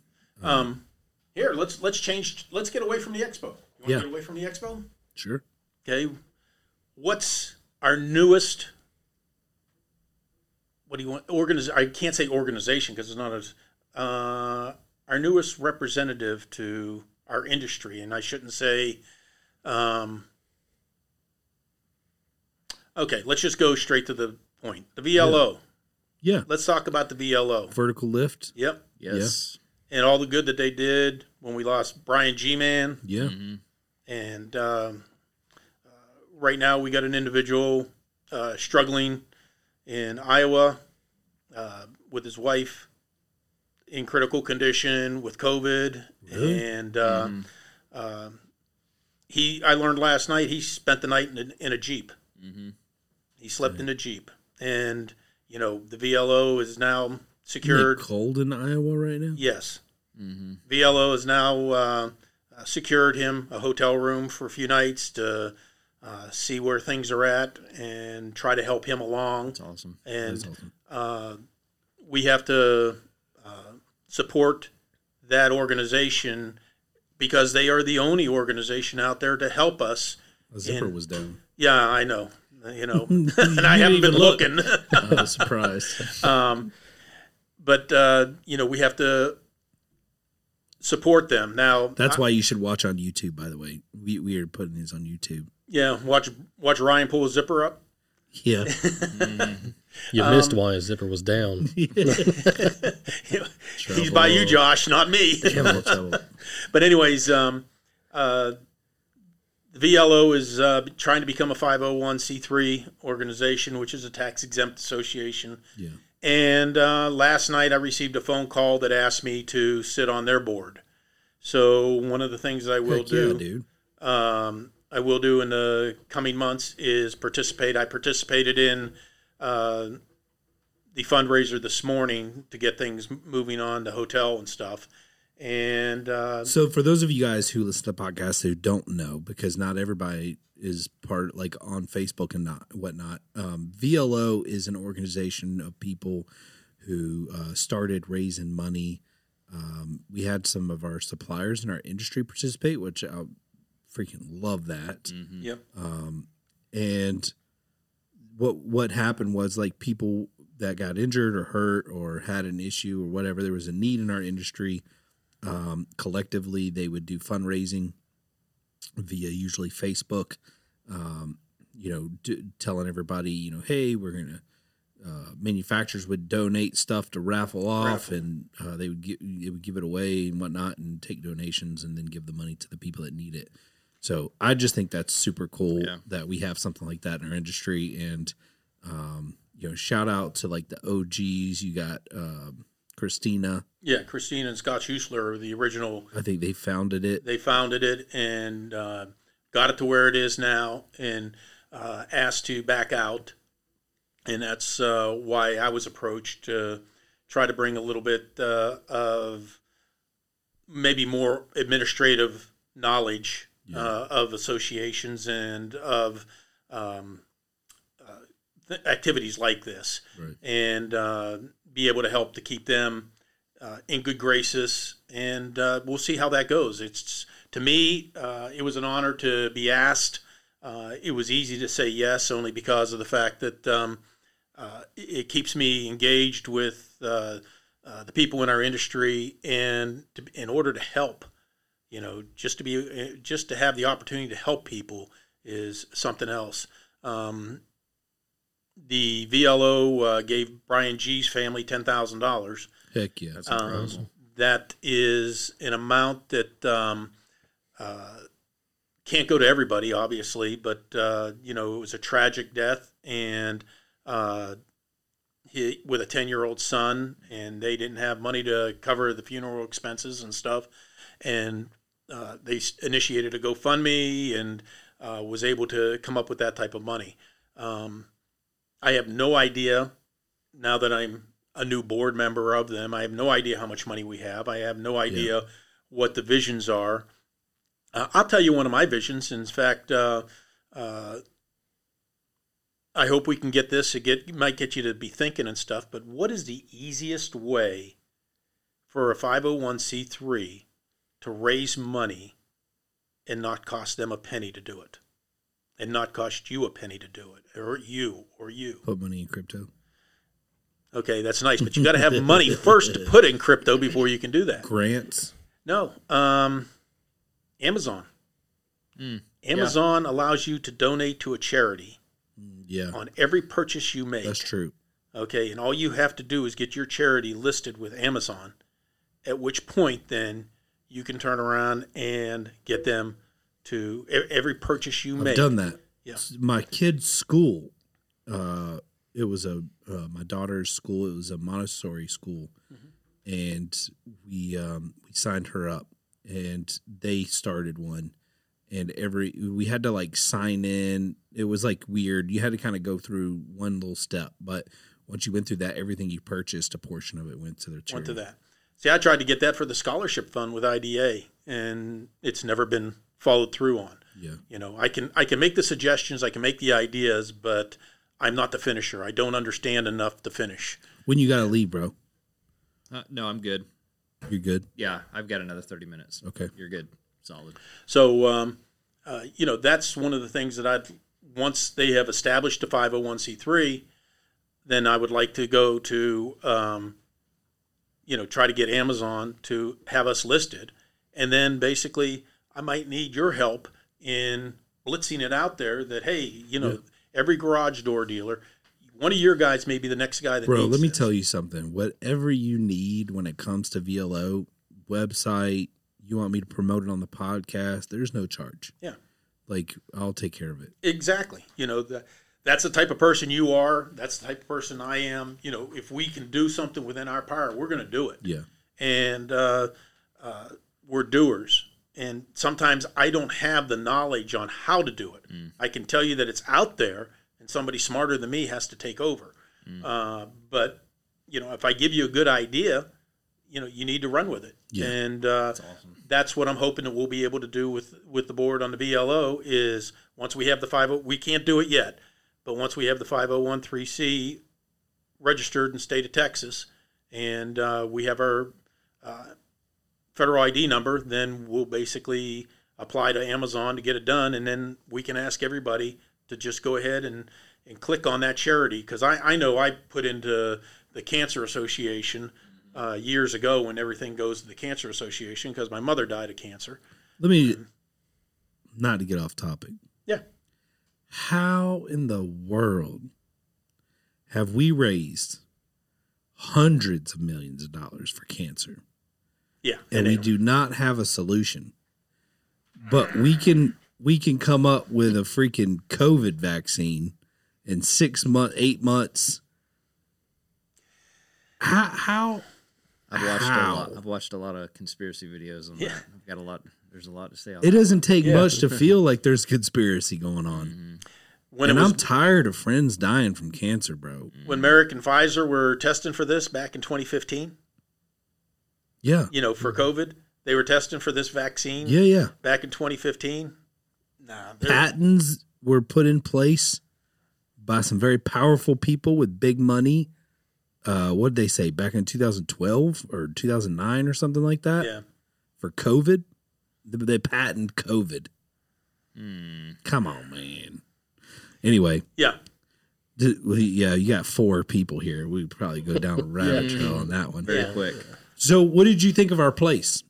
Um, here, let's let's change. Let's get away from the expo. You want to Yeah. get away from the expo? sure. Okay. What's our newest? What do you want? Organiz- I can't say organization because it's not as. Uh, our newest representative to our industry, and I shouldn't say. Um, okay, let's just go straight to the point. The VLO. Yeah, Let's talk about the VLO. vertical lift. Yep. Yes. And all the good that they did when we lost Brian G Man. Yeah, And um, uh, right now, we got an individual uh, struggling in Iowa uh, with his wife in critical condition with COVID, and uh, uh, he. I learned last night he spent the night in a, in a jeep. He slept in a jeep, and you know the VLO is now Isn't it secured. cold in Iowa right now? Yes. VLO has now uh, uh, secured him a hotel room for a few nights to uh, see where things are at and try to help him along. That's awesome. And That's awesome. uh, we have to uh, support that organization because they are the only organization out there to help us. A zipper And- was down. Yeah, I know. You know, *laughs* *laughs* and I haven't been looking. *laughs* I was surprised. um, but uh, you know, we have to support them now. That's I- why you should watch on YouTube. By the way, we we are putting these on YouTube. Yeah, watch watch Ryan pull his zipper up. Yeah, You missed why his zipper was down. He's by you, Josh, not me. trouble, trouble. but anyways, um, uh, the VLO is uh, trying to become a 501c3 organization, which is a tax exempt association. Yeah, And uh, last night I received a phone call that asked me to sit on their board. So one of the things I will Heck do, yeah, dude. um, I will do in the coming months is participate. I participated in uh, the fundraiser this morning to get things moving on the hotel and stuff. And uh, So for those of you guys who listen to podcasts who don't know, because not everybody is part like on Facebook and not whatnot, um, VLO is an organization of people who uh, started raising money. Um, we had some of our suppliers in our industry participate, which I freaking love that. yep, and what what happened was like people that got injured or hurt or had an issue or whatever there was a need in our industry um, collectively they would do fundraising via usually facebook um, you know d- telling everybody you know hey we're gonna uh, manufacturers would donate stuff to raffle off Raffle. and uh, they would give they would give it away and whatnot and take donations and then give the money to the people that need it so I just think that's super cool Yeah. that we have something like that in our industry. And um, you know, shout out to like the OGs. You got um, Christina. yeah. Christina and Scott Schusler are the original I think they founded it. they founded it and uh, got it to where it is now and uh, asked to back out and that's uh, why i was approached to try to bring a little bit uh, of maybe more administrative knowledge uh, of associations and of um, uh, th- activities like this Right. and uh, be able to help to keep them uh, in good graces, and uh, we'll see how that goes. It's to me, uh, it was an honor to be asked. Uh, it was easy to say yes, only because of the fact that um, uh, it keeps me engaged with uh, the people in our industry, and to, in order to help, you know, just to be, just to have the opportunity to help people is something else. Um, the VLO uh, gave Brian G's family ten thousand dollars. Heck yeah. That's Um, incredible. that is an amount that um, uh, can't go to everybody, obviously, but uh, you know it was a tragic death, and uh, he with a ten year old son, and they didn't have money to cover the funeral expenses and stuff, and uh, they initiated a GoFundMe and uh, was able to come up with that type of money. Um, I have no idea now that I'm a new board member of them. I have no idea how much money we have. I have no idea what the visions are. Uh, I'll tell you one of my visions. In fact, uh, uh, I hope we can get this. It get it might get you to be thinking and stuff. But what is the easiest way for a 501c3 to raise money and not cost them a penny to do it, and not cost you a penny to do it, or you, or you? Put money in crypto. Okay, that's nice, but you got to have money *laughs* first to put in crypto before you can do that. Grants. No, um, Amazon. Amazon allows you to donate to a charity Yeah, on every purchase you make. that's true. Okay, and all you have to do is get your charity listed with Amazon. At which point, then you can turn around and get them to every purchase you I've make. done that. Yeah. My kid's school uh, it was a uh, my daughter's school. It was a Montessori school, and we um, we signed her up, and they started one, and every we had to like sign in. It was like weird. You had to kind of go through one little step, but once you went through that, everything you purchased, a portion of it went to their charity. Went to that. See, I tried to get that for the scholarship fund with IDA, and it's never been followed through on. Yeah. You know, I can I can make the suggestions, I can make the ideas, but I'm not the finisher. I don't understand enough to finish. When you got to leave, bro? Uh, no, I'm good. You're good. Yeah, I've got another 30 minutes. Okay. You're good. Solid. So, um, uh, you know, that's one of the things that I'd once they have established a 501c3, then I would like to go to, um, you know, try to get Amazon to have us listed, and then basically I might need your help in blitzing it out there that hey, you know, every garage door dealer, one of your guys may be the next guy that. Bro, let me this. tell you something. Whatever you need when it comes to VLO website, you want me to promote it on the podcast, there's no charge. Yeah. Like I'll take care of it. Exactly. You know, that that's the type of person you are. That's the type of person I am. You know, if we can do something within our power, we're going to do it. Yeah. And uh, uh, we're doers. And sometimes I don't have the knowledge on how to do it. I can tell you that it's out there, and somebody smarter than me has to take over. Uh, but you know, if I give you a good idea, you know, you need to run with it. Yeah. And uh, that's what I'm hoping that we'll be able to do with with the board on the VLO is once we have the 50 we can't do it yet, but once we have the 5013C registered in the state of Texas and uh, we have our uh, federal ID number, then we'll basically apply to Amazon to get it done and then we can ask everybody to just go ahead and and click on that charity because I, I know I put into the Cancer Association uh, years ago when everything goes to the Cancer Association because my mother died of cancer. Let me not to get off topic. Yeah. How in the world have we raised hundreds of millions of dollars for cancer Yeah. and we do not have a solution? But we can we can come up with a freaking COVID vaccine in six months, eight months. How how I've watched How? a lot. I've watched a lot of conspiracy videos on Yeah. that. I've got a lot. There's a lot to say on it that. doesn't take much to *laughs* feel like there's conspiracy going on. Mm-hmm. when and was I'm tired of friends dying from cancer, bro. when Merrick and Pfizer were testing for this back in 2015. Yeah. You know, for COVID, they were testing for this vaccine Yeah, yeah. back in 2015. Nah, Patents were put in place by some very powerful people with big money. Uh, what did they say back in 2012 or 2009 or something like that yeah. for COVID? They, they patent COVID. Hmm. Come on, man. Anyway, Yeah. d- we- yeah, you got four people here. We'd probably go down a rabbit trail on that one. very Yeah. quick. So, what did you think of our place?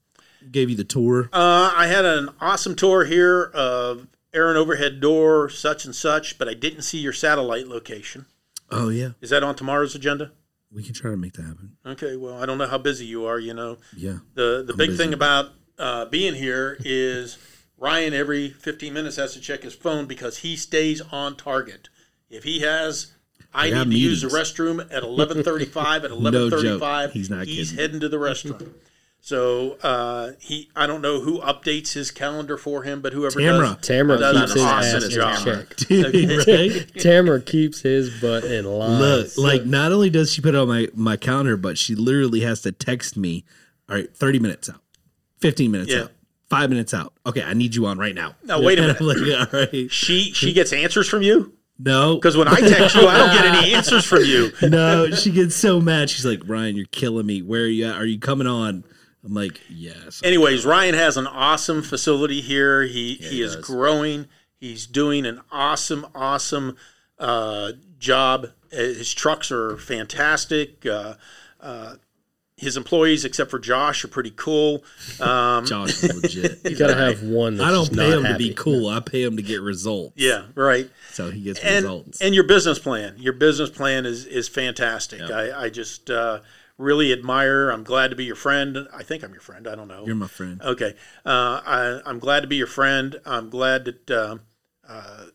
Gave you the tour. Uh, I had an awesome tour here of Aaron Overhead Door, such and such, but I didn't see your satellite location. Oh yeah, Is that on tomorrow's agenda? we can try to make that happen. Okay, well, I don't know how busy you are, you know. Yeah. The the I'm big busy. thing about uh, being here is Ryan every 15 minutes has to check his phone because he stays on target. If he has I, I need got to use the restroom at *laughs* 11:35 at *laughs* No 11:35 He's not he's kidding. heading to the restroom. So uh, he, I don't know who updates his calendar for him, but whoever Tamara. does, Tamara does keeps an his awesome ass in job. check. right? *laughs* Tamara keeps his butt in line. Look, like not only does she put it on my my calendar, but she literally has to text me. All right, thirty minutes out, fifteen minutes Yeah. out, five minutes out. Okay, I need you on right now. Now, wait a minute. Like, all right, She she gets answers from you no, because when I text you, I don't get any answers from you. *laughs* no. She gets so mad. She's like, Ryan, you're killing me. Where are you at? Are you coming on? I'm like, yes. Anyways, Ryan has an awesome facility here. He he, he is growing. He's doing an awesome, awesome uh, job. Uh, His trucks are fantastic. Uh, uh, his employees, except for Josh, are pretty cool. Um, *laughs* Josh is legit. *laughs* You gotta have one. That's I don't pay not him to be cool. I pay him to get results. yeah, right. So he gets And results. and your business plan. Your business plan is is fantastic. Yep. I, I just uh, really admire. I'm glad to be your friend. I think I'm your friend. I don't know. You're my friend. Okay. Uh, I, I'm glad to be your friend. I'm glad that um uh,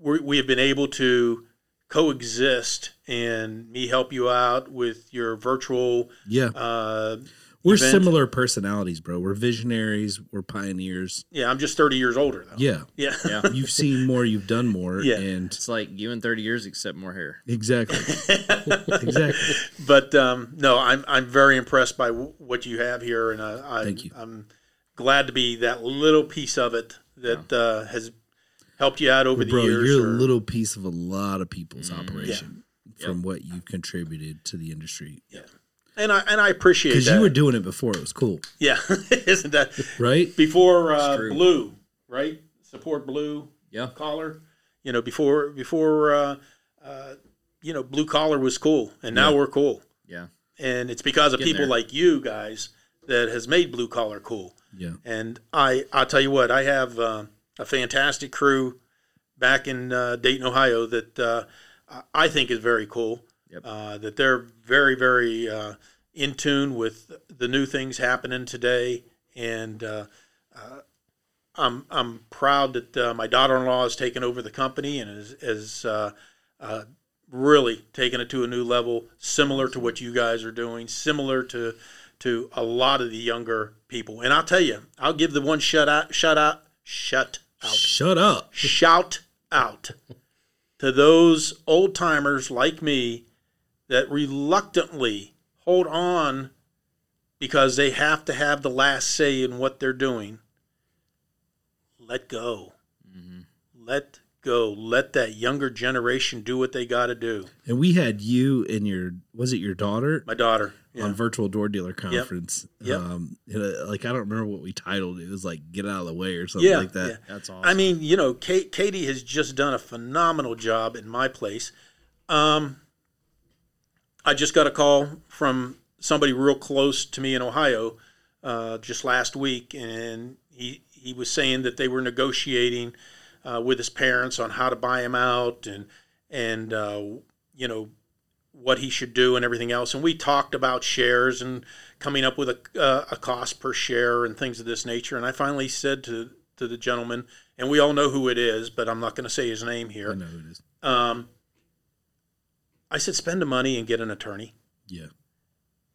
we we have been able to coexist and me help you out with your virtual Yeah. uh, we're event. similar personalities, bro. We're visionaries. We're pioneers. yeah i'm just 30 years older though Yeah. yeah *laughs* Yeah. You've seen more. You've done more. Yeah. And It's like you in 30 years, except more hair. exactly. *laughs* exactly. but um, no i'm i'm very impressed by w- what you have here and uh, I, Thank you. i'm glad to be that little piece of it that uh, has helped you out over the Bro, years you're or- a little piece of a lot of people's Mm-hmm. operation from what you've contributed to the industry. Yeah. And i and i appreciate Because you were doing it before. It was cool, yeah *laughs* isn't that right? before uh, blue right support blue Yeah. collar you know before before uh, uh, you know blue collar was cool and now we're cool Yeah. and it's because of Getting people there. like you guys that has made blue collar cool Yeah. and i i'll tell you what i have uh, a fantastic crew back in uh, dayton ohio that uh, I- think is very cool Yep. uh, that they're very very uh, in tune with the new things happening today and uh, uh, I'm I'm proud that uh, my daughter-in-law has taken over the company and is, is uh, uh, really taken it to a new level, similar to what you guys are doing, similar to to a lot of the younger people. And I'll tell you, I'll give the one shut out, shut out, shut out, Shut up. shout out to those old timers like me that reluctantly hold on because they have to have the last say in what they're doing. Let go. Mm-hmm. Let go. Let that younger generation do what they got to do. And we had you and your was it your daughter My daughter. Yeah. on virtual door dealer conference. Yep. Um, uh, like I don't remember what we titled it. It was like "Get Out of the Way" or something yeah, like that. yeah. That's awesome. I mean, you know, Kate, Katie has just done a phenomenal job in my place. Um, I just got a call from somebody real close to me in Ohio uh, just last week, and he he was saying that they were negotiating uh, with his parents on how to buy him out and and uh, you know what he should do and everything else. And we talked about shares and coming up with a, uh, a cost per share and things of this nature. And I finally said to to the gentleman, and we all know who it is, but I'm not going to say his name here. I know who it is. Um, I said, spend the money and get an attorney. Yeah.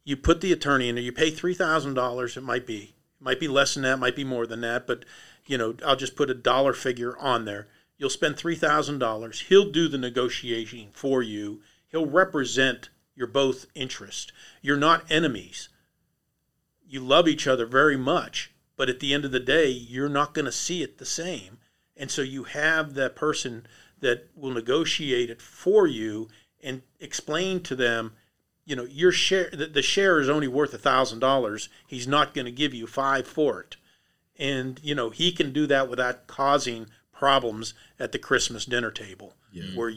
You put the attorney in there. You pay three thousand dollars. It might be, it might be less than that, might be more than that, but you know, I'll just put a dollar figure on there. You'll spend three thousand dollars. He'll do the negotiating for you. He'll represent your both interest. You're not enemies. You love each other very much, but at the end of the day, you're not going to see it the same. And so you have that person that will negotiate it for you and explain to them, you know, your share the, the share is only worth a thousand dollars. He's not going to give you five for it. And, you know, he can do that without causing problems at the Christmas dinner table where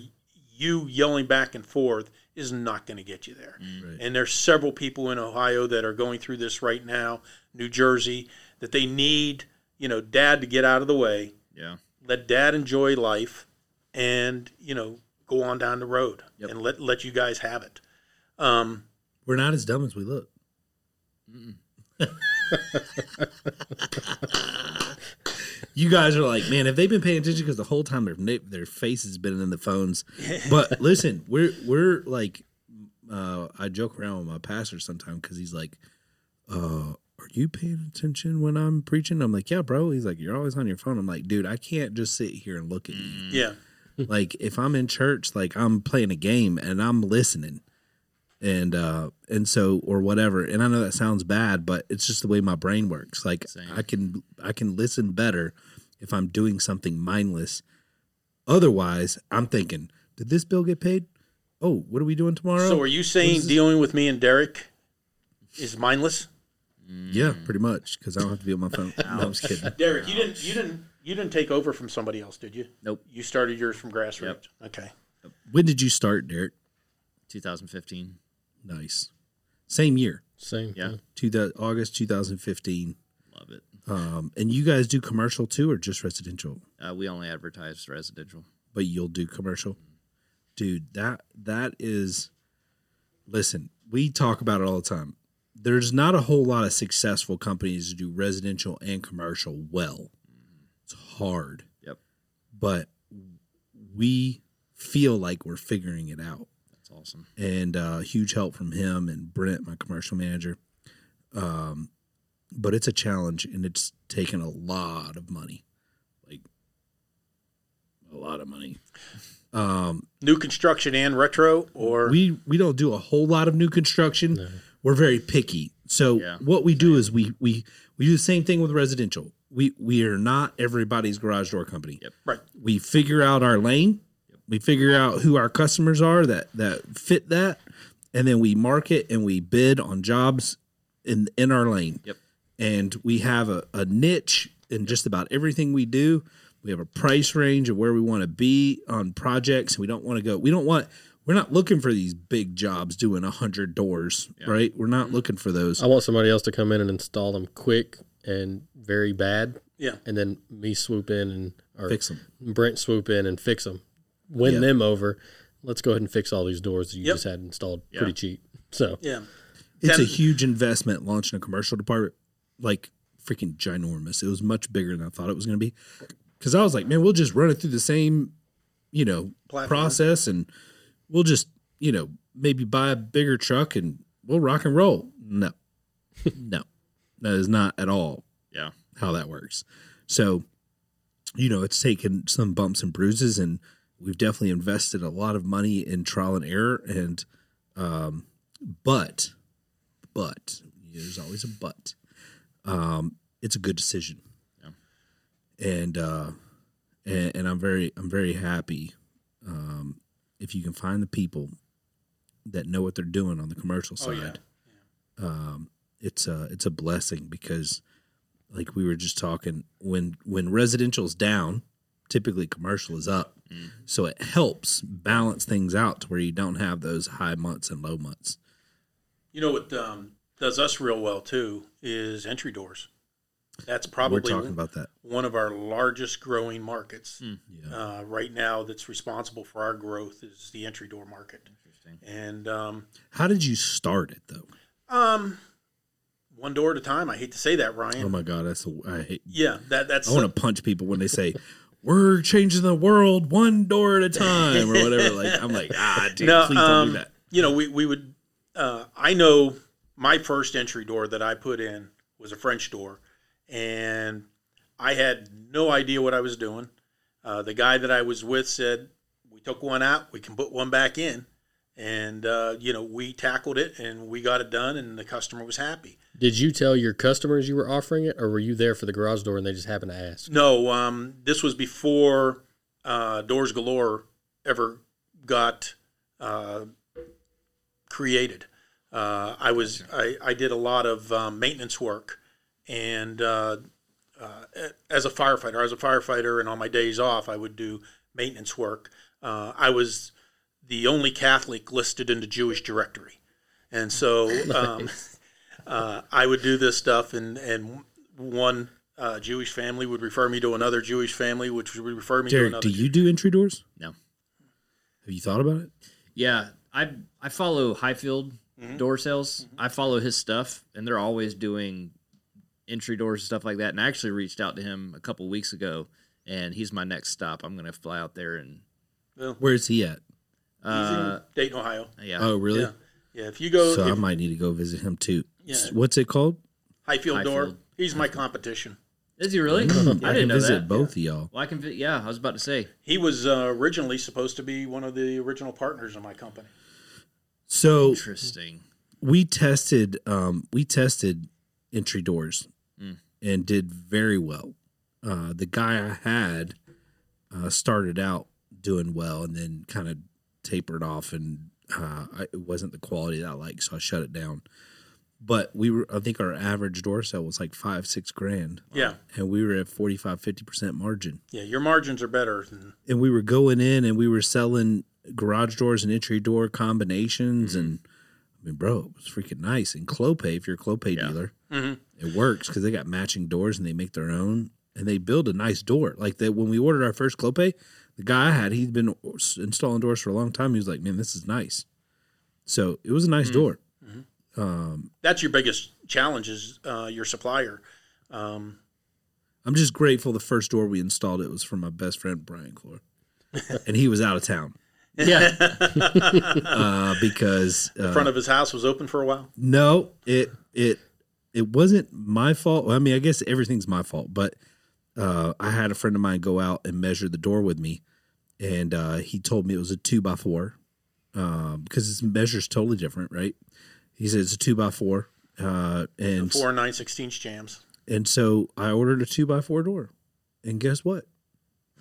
you yelling back and forth is not going to get you there. And there's several people in Ohio that are going through this right now, New Jersey, that they need, you know, dad to get out of the way, yeah. let dad enjoy life and, you know, go on down the road and let let you guys have it. Um, We're not as dumb as we look. You guys are like, man, have they been paying attention? Because the whole time their their face has been in the phones. *laughs* But listen, we're we're like, uh, I joke around with my pastor sometimes because he's like, uh, "Are you paying attention when I'm preaching?" I'm like, "Yeah, bro." He's like, "You're always on your phone." I'm like, "Dude, I can't just sit here and look at you." yeah. like if I'm in church, like I'm playing a game and I'm listening. And uh and so or whatever. And I know that sounds bad, but it's just the way my brain works. Like Same. I can I can listen better if I'm doing something mindless. Otherwise, I'm thinking, did this bill get paid? Oh, what are we doing tomorrow? So are you saying dealing with me and Derek is mindless? yeah, pretty much because I don't have to be on my phone. no, I'm just kidding. Derek, you didn't you didn't you didn't take over from somebody else, did you? Nope. You started yours from grassroots. Okay. When did you start, Derek? 2015. Nice. Same year, Same. Yeah. two thou- August 2015. Love it. Um, and you guys do commercial too, or just residential? Uh, we only advertise residential. but you'll do commercial. Dude, that that is listen, we talk about it all the time. There's not a whole lot of successful companies that do residential and commercial well. It's hard. Yep. But we feel like we're figuring it out. That's awesome. And uh, huge help from him and Brent, my commercial manager. Um, but it's a challenge, and it's taken a lot of money, like a lot of money. Um, New construction and retro, or we we don't do a whole lot of new construction. We're very picky. So Yeah. what we do is we we we do the same thing with residential. We we are not everybody's garage door company. Yep. right. We figure out our lane. We figure out who our customers are that that fit that, and then we market and we bid on jobs in in our lane. Yep. And we have a, a niche in just about everything we do. We have a price range of where we want to be on projects. We don't want to go. We don't want. We're not looking for these big jobs doing a hundred doors, right? We're not looking for those. I want somebody else to come in and install them quick and very bad, Yeah. and then me swoop in and or Fix them. Brent swoop in and fix them, win Yeah. them over. Let's go ahead and fix all these doors that you Yep. just had installed pretty cheap. So Yeah. It's a huge investment launching a commercial department, like freaking ginormous. It was much bigger than I thought it was going to be. Because I was like, man, we'll just run it through the same, you know, Platform. process, and we'll just, you know, maybe buy a bigger truck and we'll rock and roll. No, no, that is not at all Yeah. how that works. So, you know, it's taken some bumps and bruises, and we've definitely invested a lot of money in trial and error. And, um, but, but there's always a but. Um, it's a good decision, and uh, and, and I'm very I'm very happy um, if you can find the people that know what they're doing on the commercial Oh, side yeah. um, it's a it's a blessing because like we were just talking when when residential's down typically commercial is up so it helps balance things out to where you don't have those high months and low months You know what um, does us real well too is entry doors. That's probably we're talking about that one of our largest growing markets yeah uh, right now. That's responsible for our growth is the entry door market. Interesting. And um, how did you start it though um, one door at a time. I hate to say that, Ryan. oh my god that's a, I hate yeah, that that's I want to punch people when they say we're changing the world one door at a time or whatever like I'm like ah dude no, please don't um, do that You know, we, we would, uh, I know my first entry door that I put in was a French door, and I had no idea what I was doing. Uh, the guy that I was with said, We took one out, we can put one back in. And, uh, you know, we tackled it and we got it done, and the customer was happy. Did you tell your customers you were offering it, or were you there for the garage door and they just happened to ask? No, um, this was before uh, Doors Galore ever got uh, created. Uh, I was I, I did a lot of um, maintenance work, and uh, uh, as a firefighter, I was a firefighter, and on my days off, I would do maintenance work. Uh, I was the only Catholic listed in the Jewish directory, and so *laughs* um, uh, I would do this stuff, and and one uh, Jewish family would refer me to another Jewish family, which would refer me to Derek another. do you do entry doors No. have you thought about it Yeah, I I follow Highfield Mm-hmm. door sales. I follow his stuff, and they're always doing entry doors and stuff like that. And I actually reached out to him a couple weeks ago, and he's my next stop. I'm gonna fly out there and where's he at He's uh, in Dayton, Ohio. yeah. oh really Yeah, yeah. If you go, So I might need to go visit him too. Yeah. What's it called? Highfield Door, Highfield. he's my competition. Is he really? I I didn't can know visit that. both of y'all. Well, I can. vi- Yeah, I was about to say. He was uh, originally supposed to be one of the original partners of my company. So Interesting. we tested um, we tested entry doors Mm. and did very well. Uh, the guy I had uh, started out doing well and then kind of tapered off, and uh, it wasn't the quality that I like, so I shut it down. But we were, I think our average door sale was like five, six grand. Yeah, And we were at 45, 50% margin. yeah. Your margins are better than and we were going in and we were selling garage doors and entry door combinations and I mean, bro, it was freaking nice. And Clopay, if you're a Clopay Yeah. dealer, Mhm. it works because they got matching doors and they make their own and they build a nice door. Like that when we ordered our first Clopay, the guy I had, he'd been installing doors for a long time. He was like, "Man, this is nice." So it was a nice door. Um, that's your biggest challenge is uh, your supplier. Um, I'm just grateful the first door we installed it was from my best friend Brian Clore, *laughs* and he was out of town. Yeah. *laughs* uh, because uh, The front of his house was open for a while. No, it it it wasn't my fault. I mean, I guess everything's my fault, but uh, I had a friend of mine go out and measure the door with me, and uh, he told me it was a two by four um, because his measure's totally different, right? He said it's a two by four, uh, and Four and nine sixteenths jams. and so I ordered a two by four door, and guess what?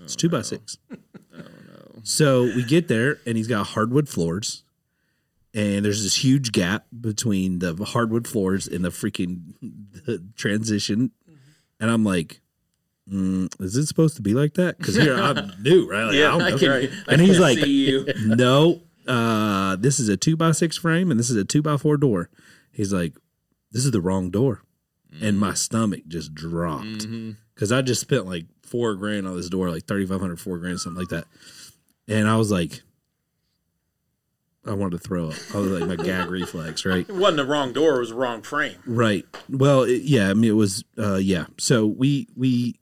It's two by six. oh no! *laughs* So we get there, and he's got hardwood floors, and there's this huge gap between the hardwood floors and the freaking *laughs* the transition, and I'm like, mm, "Is it supposed to be like that?" Because here I'm *laughs* new, right? Like, Yeah, I don't I can- Right. and he's like, See you. *laughs* no, uh, this is a two by six frame and this is a two by four door. He's like, this is the wrong door. And my stomach just dropped because I just spent like four grand on this door, like 3,500, four grand, something like that. And I was like, I wanted to throw up. I was like, my *laughs* gag reflex, right? It wasn't the wrong door; it was the wrong frame. Right. Well, it, yeah. I mean, it was. Uh, yeah. So we we.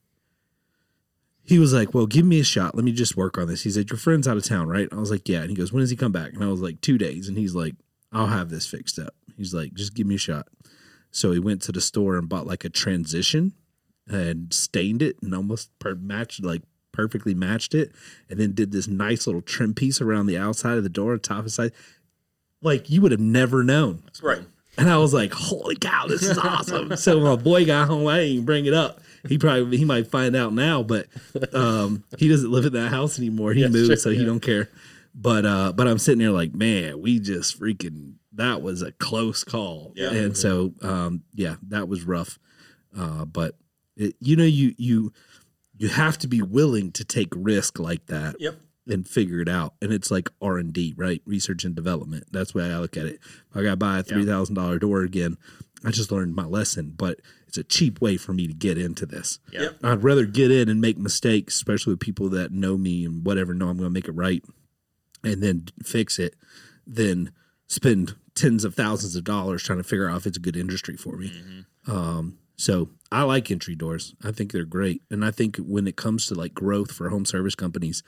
He was like, "Well, give me a shot. Let me just work on this." He said, "Your friend's out of town, right?" I was like, "Yeah." And he goes, "When does he come back?" And I was like, two days." And he's like, "I'll have this fixed up." He's like, "Just give me a shot." So he went to the store and bought like a transition, and stained it and almost per- matched like perfectly matched it, and then did this nice little trim piece around the outside of the door, top and side. Like you would have never known. That's right. And I was like, "Holy cow, this is awesome!" *laughs* so my boy got home. I didn't even bring it up. He probably he might find out now, but um, he doesn't live in that house anymore. He Yeah, moved, sure, so he don't care. But uh, but I'm sitting there like, man, we just freaking that was a close call. Yeah. And so um, yeah, that was rough. Uh, but it, you know, you you you have to be willing to take risk like that Yep. And figure it out. And it's like R and D, right? Research and development. That's the way I look at it. If I got to buy a three thousand dollar door again, I just learned my lesson. But it's a cheap way for me to get into this. Yeah. Yep. I'd rather get in and make mistakes, especially with people that know me and whatever know I'm going to make it right, and then fix it, than spend tens of thousands of dollars trying to figure out if it's a good industry for me. Um, so I like entry doors. I think they're great, and I think when it comes to like growth for home service companies,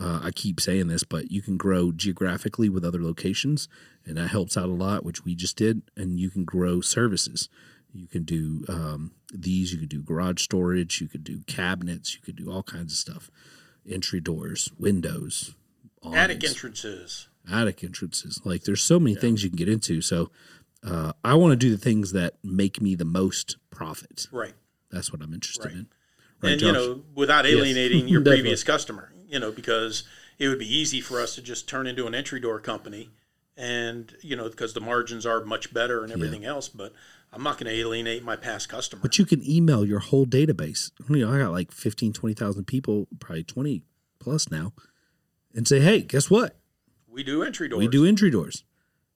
uh, I keep saying this, but you can grow geographically with other locations, and that helps out a lot, which we just did. And you can grow services. You can do um, these. You could do garage storage. You could do cabinets. You could do all kinds of stuff. Entry doors, windows, Attic entrances. attic entrances. Like there's so many things you can get into. So uh, I want to do the things that make me the most profit. Right. That's what I'm interested Right. in. Right, and Josh? you know, without alienating *laughs* your previous customer, you know, because it would be easy for us to just turn into an entry door company, and you know, because the margins are much better and everything else. But I'm not going to alienate my past customer. but you can email your whole database. You know, I got like 15, 20,000 people, probably 20 plus now, and say, hey, guess what? we do entry doors. We do entry doors.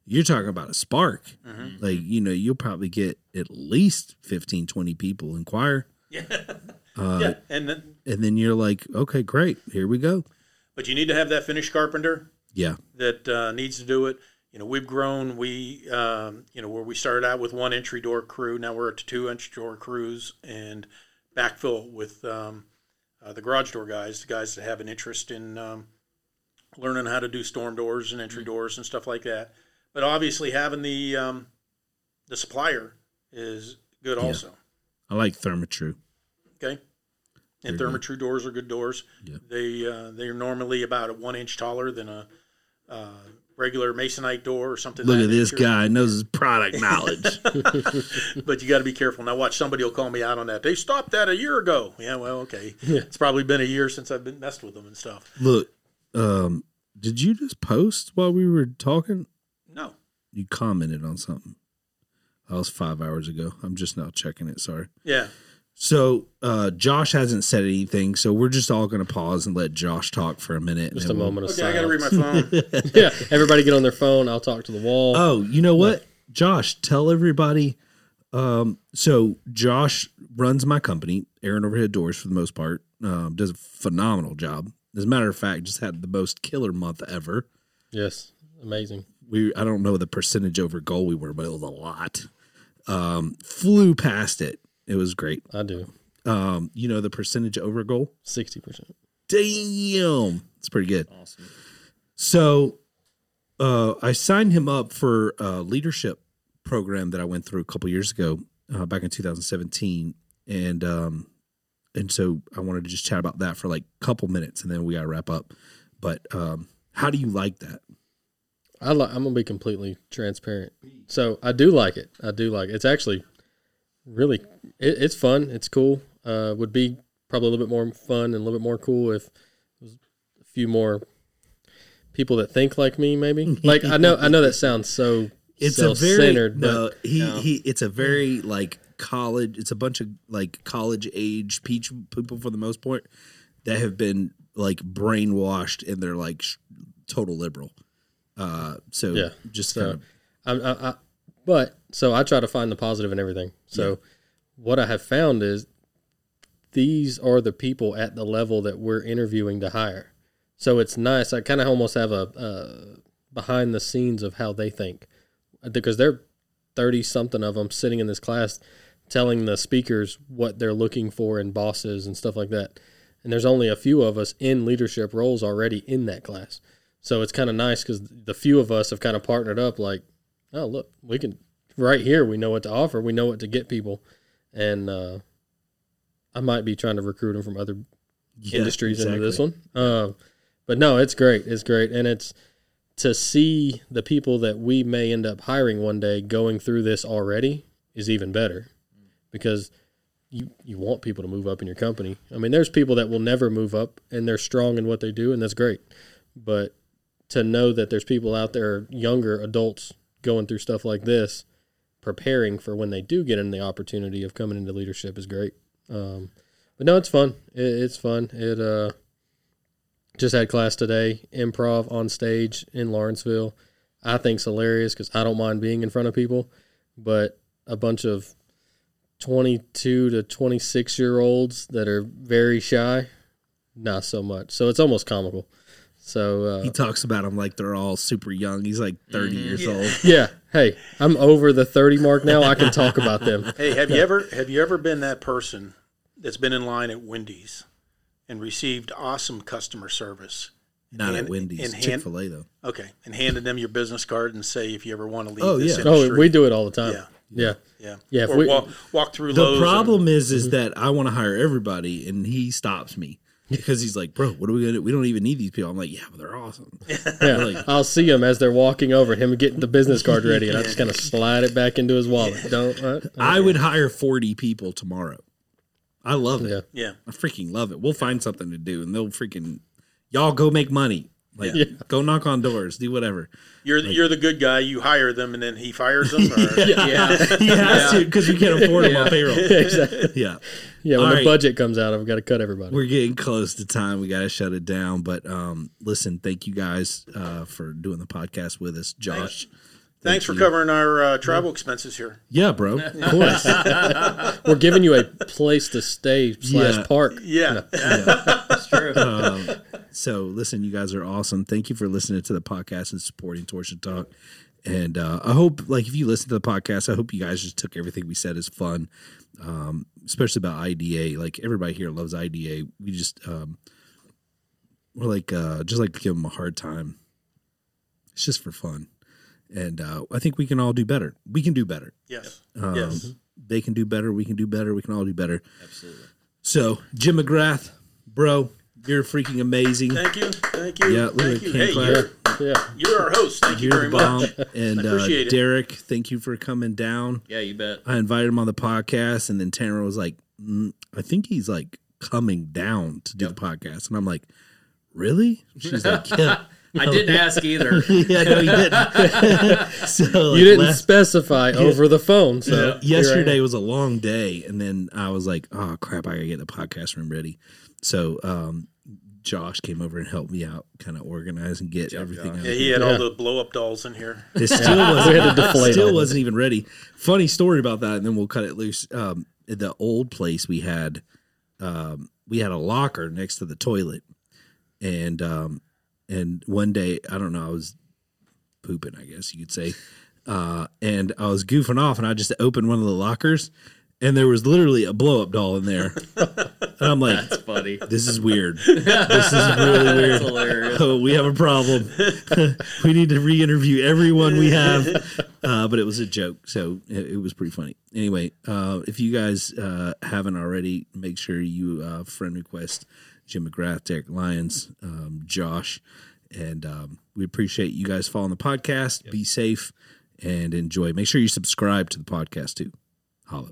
You're talking about a spark. Mm-hmm. Like, you know, you'll probably get at least 15, 20 people inquire. yeah, *laughs* and then, And then you're like, okay, great. Here we go. but you need to have that finished carpenter Yeah. that uh, needs to do it. You know, we've grown. We, um, you know, where we started out with one entry door crew, now we're at two entry door crews, and backfill with um, uh, the garage door guys, the guys that have an interest in um, learning how to do storm doors and entry doors and stuff like that. But obviously, having the um, the supplier is good also. I like Therma-Tru. Okay. And Therma-Tru doors are good doors. Yeah. They uh, they're normally about a one inch taller than a uh, regular masonite door or something. Look at this nature. guy knows his product knowledge. *laughs* *laughs* But you got to be careful. Now, watch somebody will call me out on that. They stopped that a year ago. Yeah, well, okay. It's probably been a year since I've been messed with them and stuff. Look, um, did you just post while we were talking? No, You commented on something. That was five hours ago. I'm just now checking it. Sorry. yeah, So uh, Josh hasn't said anything, so we're just all going to pause and let Josh talk for a minute. Just a we'll- moment of okay. I got to read my phone. *laughs* yeah, everybody get on their phone. I'll talk to the wall. Oh, you know what? Josh, tell everybody. Um, so Josh runs my company, Aaron Overhead Doors, for the most part. Um, does a phenomenal job. As a matter of fact, just had the most killer month ever. Yes, amazing. We I don't know the percentage over goal we were, but it was a lot. Um, flew past it. It was great. I do Um, you know the percentage over goal? sixty percent. Damn, it's pretty good. Awesome. So uh, I signed him up for a leadership program that I went through a couple years ago, uh, back in 2017, and um, and so I wanted to just chat about that for like a couple minutes, and then we got to wrap up. But um, how do you like that? I li- I'm gonna be completely transparent. So I do like it. I do like it. It's actually really it, it's fun. It's cool. Uh, would be probably a little bit more fun and a little bit more cool if a few more people that think like me. Maybe *laughs* like I know I know that sounds so It's a very no, but he he. It's a very like college. It's a bunch of like college age peach people for the most part that have been like brainwashed and they're like sh- total liberal. Uh, so Yeah. just So- kind of I, I, I, but so I try to find the positive in everything. So what I have found is these are the people at the level that we're interviewing to hire. So it's nice. I kind of almost have a uh, behind the scenes of how they think because they're 30 something of them sitting in this class telling the speakers what they're looking for in bosses and stuff like that. And there's only a few of us in leadership roles already in that class. So it's kind of nice because the few of us have kind of partnered up like, oh, look, we can, right here, we know what to offer. We know what to get people. And uh, I might be trying to recruit them from other Yeah, industries into this one. Um, but no, it's great. It's great. And it's to see the people that we may end up hiring one day going through this already is even better because you, you want people to move up in your company. I mean, there's people that will never move up and they're strong in what they do, and that's great. But to know that there's people out there, younger adults, going through stuff like this, preparing for when they do get in the opportunity of coming into leadership is great. Um, but no, it's fun. It, it's fun. It uh, just had class today, improv on stage in Lawrenceville. I think's hilarious because I don't mind being in front of people, but a bunch of 22 to 26 year olds that are very shy, not so much. So it's almost comical. So uh, he talks about them like they're all super young. He's like 30 years old. yeah, hey, I'm over the 30 mark now. I can talk about them. *laughs* Hey, have you ever have you ever been that person that's been in line at Wendy's and received awesome customer service? Not And- at Wendy's, and hand- Chick Fil A though. Okay, and handed them your business card and say if you ever want to leave Oh, this yeah. industry. Oh, we do it all the time. Yeah. Yeah. yeah, Yeah, if Or we- walk, walk through The Lowe's and- problem is, is Mm-hmm. that I want to hire everybody, and he stops me because he's like, "Bro, what are we gonna? do? We don't even need these people." I'm like, "Yeah, but they're awesome." *laughs* *laughs* Yeah, Like- I'll see him as they're walking over, him getting the business card ready, and I'm just kind of slide it back into his wallet. Don't. Uh, I would hire 40 people tomorrow. I love it. yeah. yeah. I freaking love it. We'll find something to do, and they'll freaking y'all go make money. Like, Yeah. go knock on doors, do whatever. You're you're the good guy. You hire them and then he fires them. Or, *laughs* Yeah. He has to because we can't afford him on payroll. *laughs* exactly. Yeah. Yeah, when All the right. budget comes out, I've got to cut everybody. We're getting close to time. We got to shut it down. But um, listen, thank you guys uh, for doing the podcast with us, Josh. Thanks for covering our uh, travel expenses here. Yeah, bro. Of *laughs* course. We're giving you a place to stay slash Yeah. park. Yeah, That's true. um, so listen, you guys are awesome. Thank you for listening to the podcast and supporting Torsion Talk. And uh, I hope, like, if you listen to the podcast, I hope you guys just took everything we said as fun, um, especially about IDA. Like everybody here loves IDA. We just um, we're like uh, just like to give them a hard time. It's just for fun, and uh, I think we can all do better. We can do better. yes, Um, yes. They can do better. We can do better. We can all do better. Absolutely. So, Jim McGrath, bro, you're freaking amazing. Thank you, thank you, Yeah, look at thank you. Hey, you're, Yeah. you're our host. Thank you You're very the bomb. much. *laughs* And I uh, it. Derek, thank you for coming down. Yeah, you bet. I invited him on the podcast, and then Tanner was like, mm, I think he's like coming down to do the podcast. And I'm like, really? She's like, yeah. *laughs* I didn't ask either. *laughs* yeah, no, he didn't. so like, You didn't last- specify over the phone. So here I am. yesterday was a long day, and then I was like, "Oh crap, I gotta get the podcast room ready." So um, Josh came over and helped me out, kind of organize and get everything. out Yeah, he had all the blow up dolls in here. It still *laughs* wasn't. to still wasn't even ready. Funny story about that, and then we'll cut it loose. Um, at the old place we had, um, we had a locker next to the toilet, and um, and one day I don't know, I was pooping, I guess you could say, uh, and I was goofing off, and I just opened one of the lockers. And there was literally a blow up doll in there. *laughs* And I'm like, That's funny. this is weird. *laughs* This is really weird. That's hilarious. Oh, we have a problem. *laughs* we need to re-interview everyone we have. Uh, but it was a joke, so it, it was pretty funny. Anyway, uh, if you guys uh, haven't already, make sure you uh, friend request Jim McGrath, Derek Lyons, um, Josh, and um, we appreciate you guys following the podcast. Be safe and enjoy. Make sure you subscribe to the podcast too. Holla.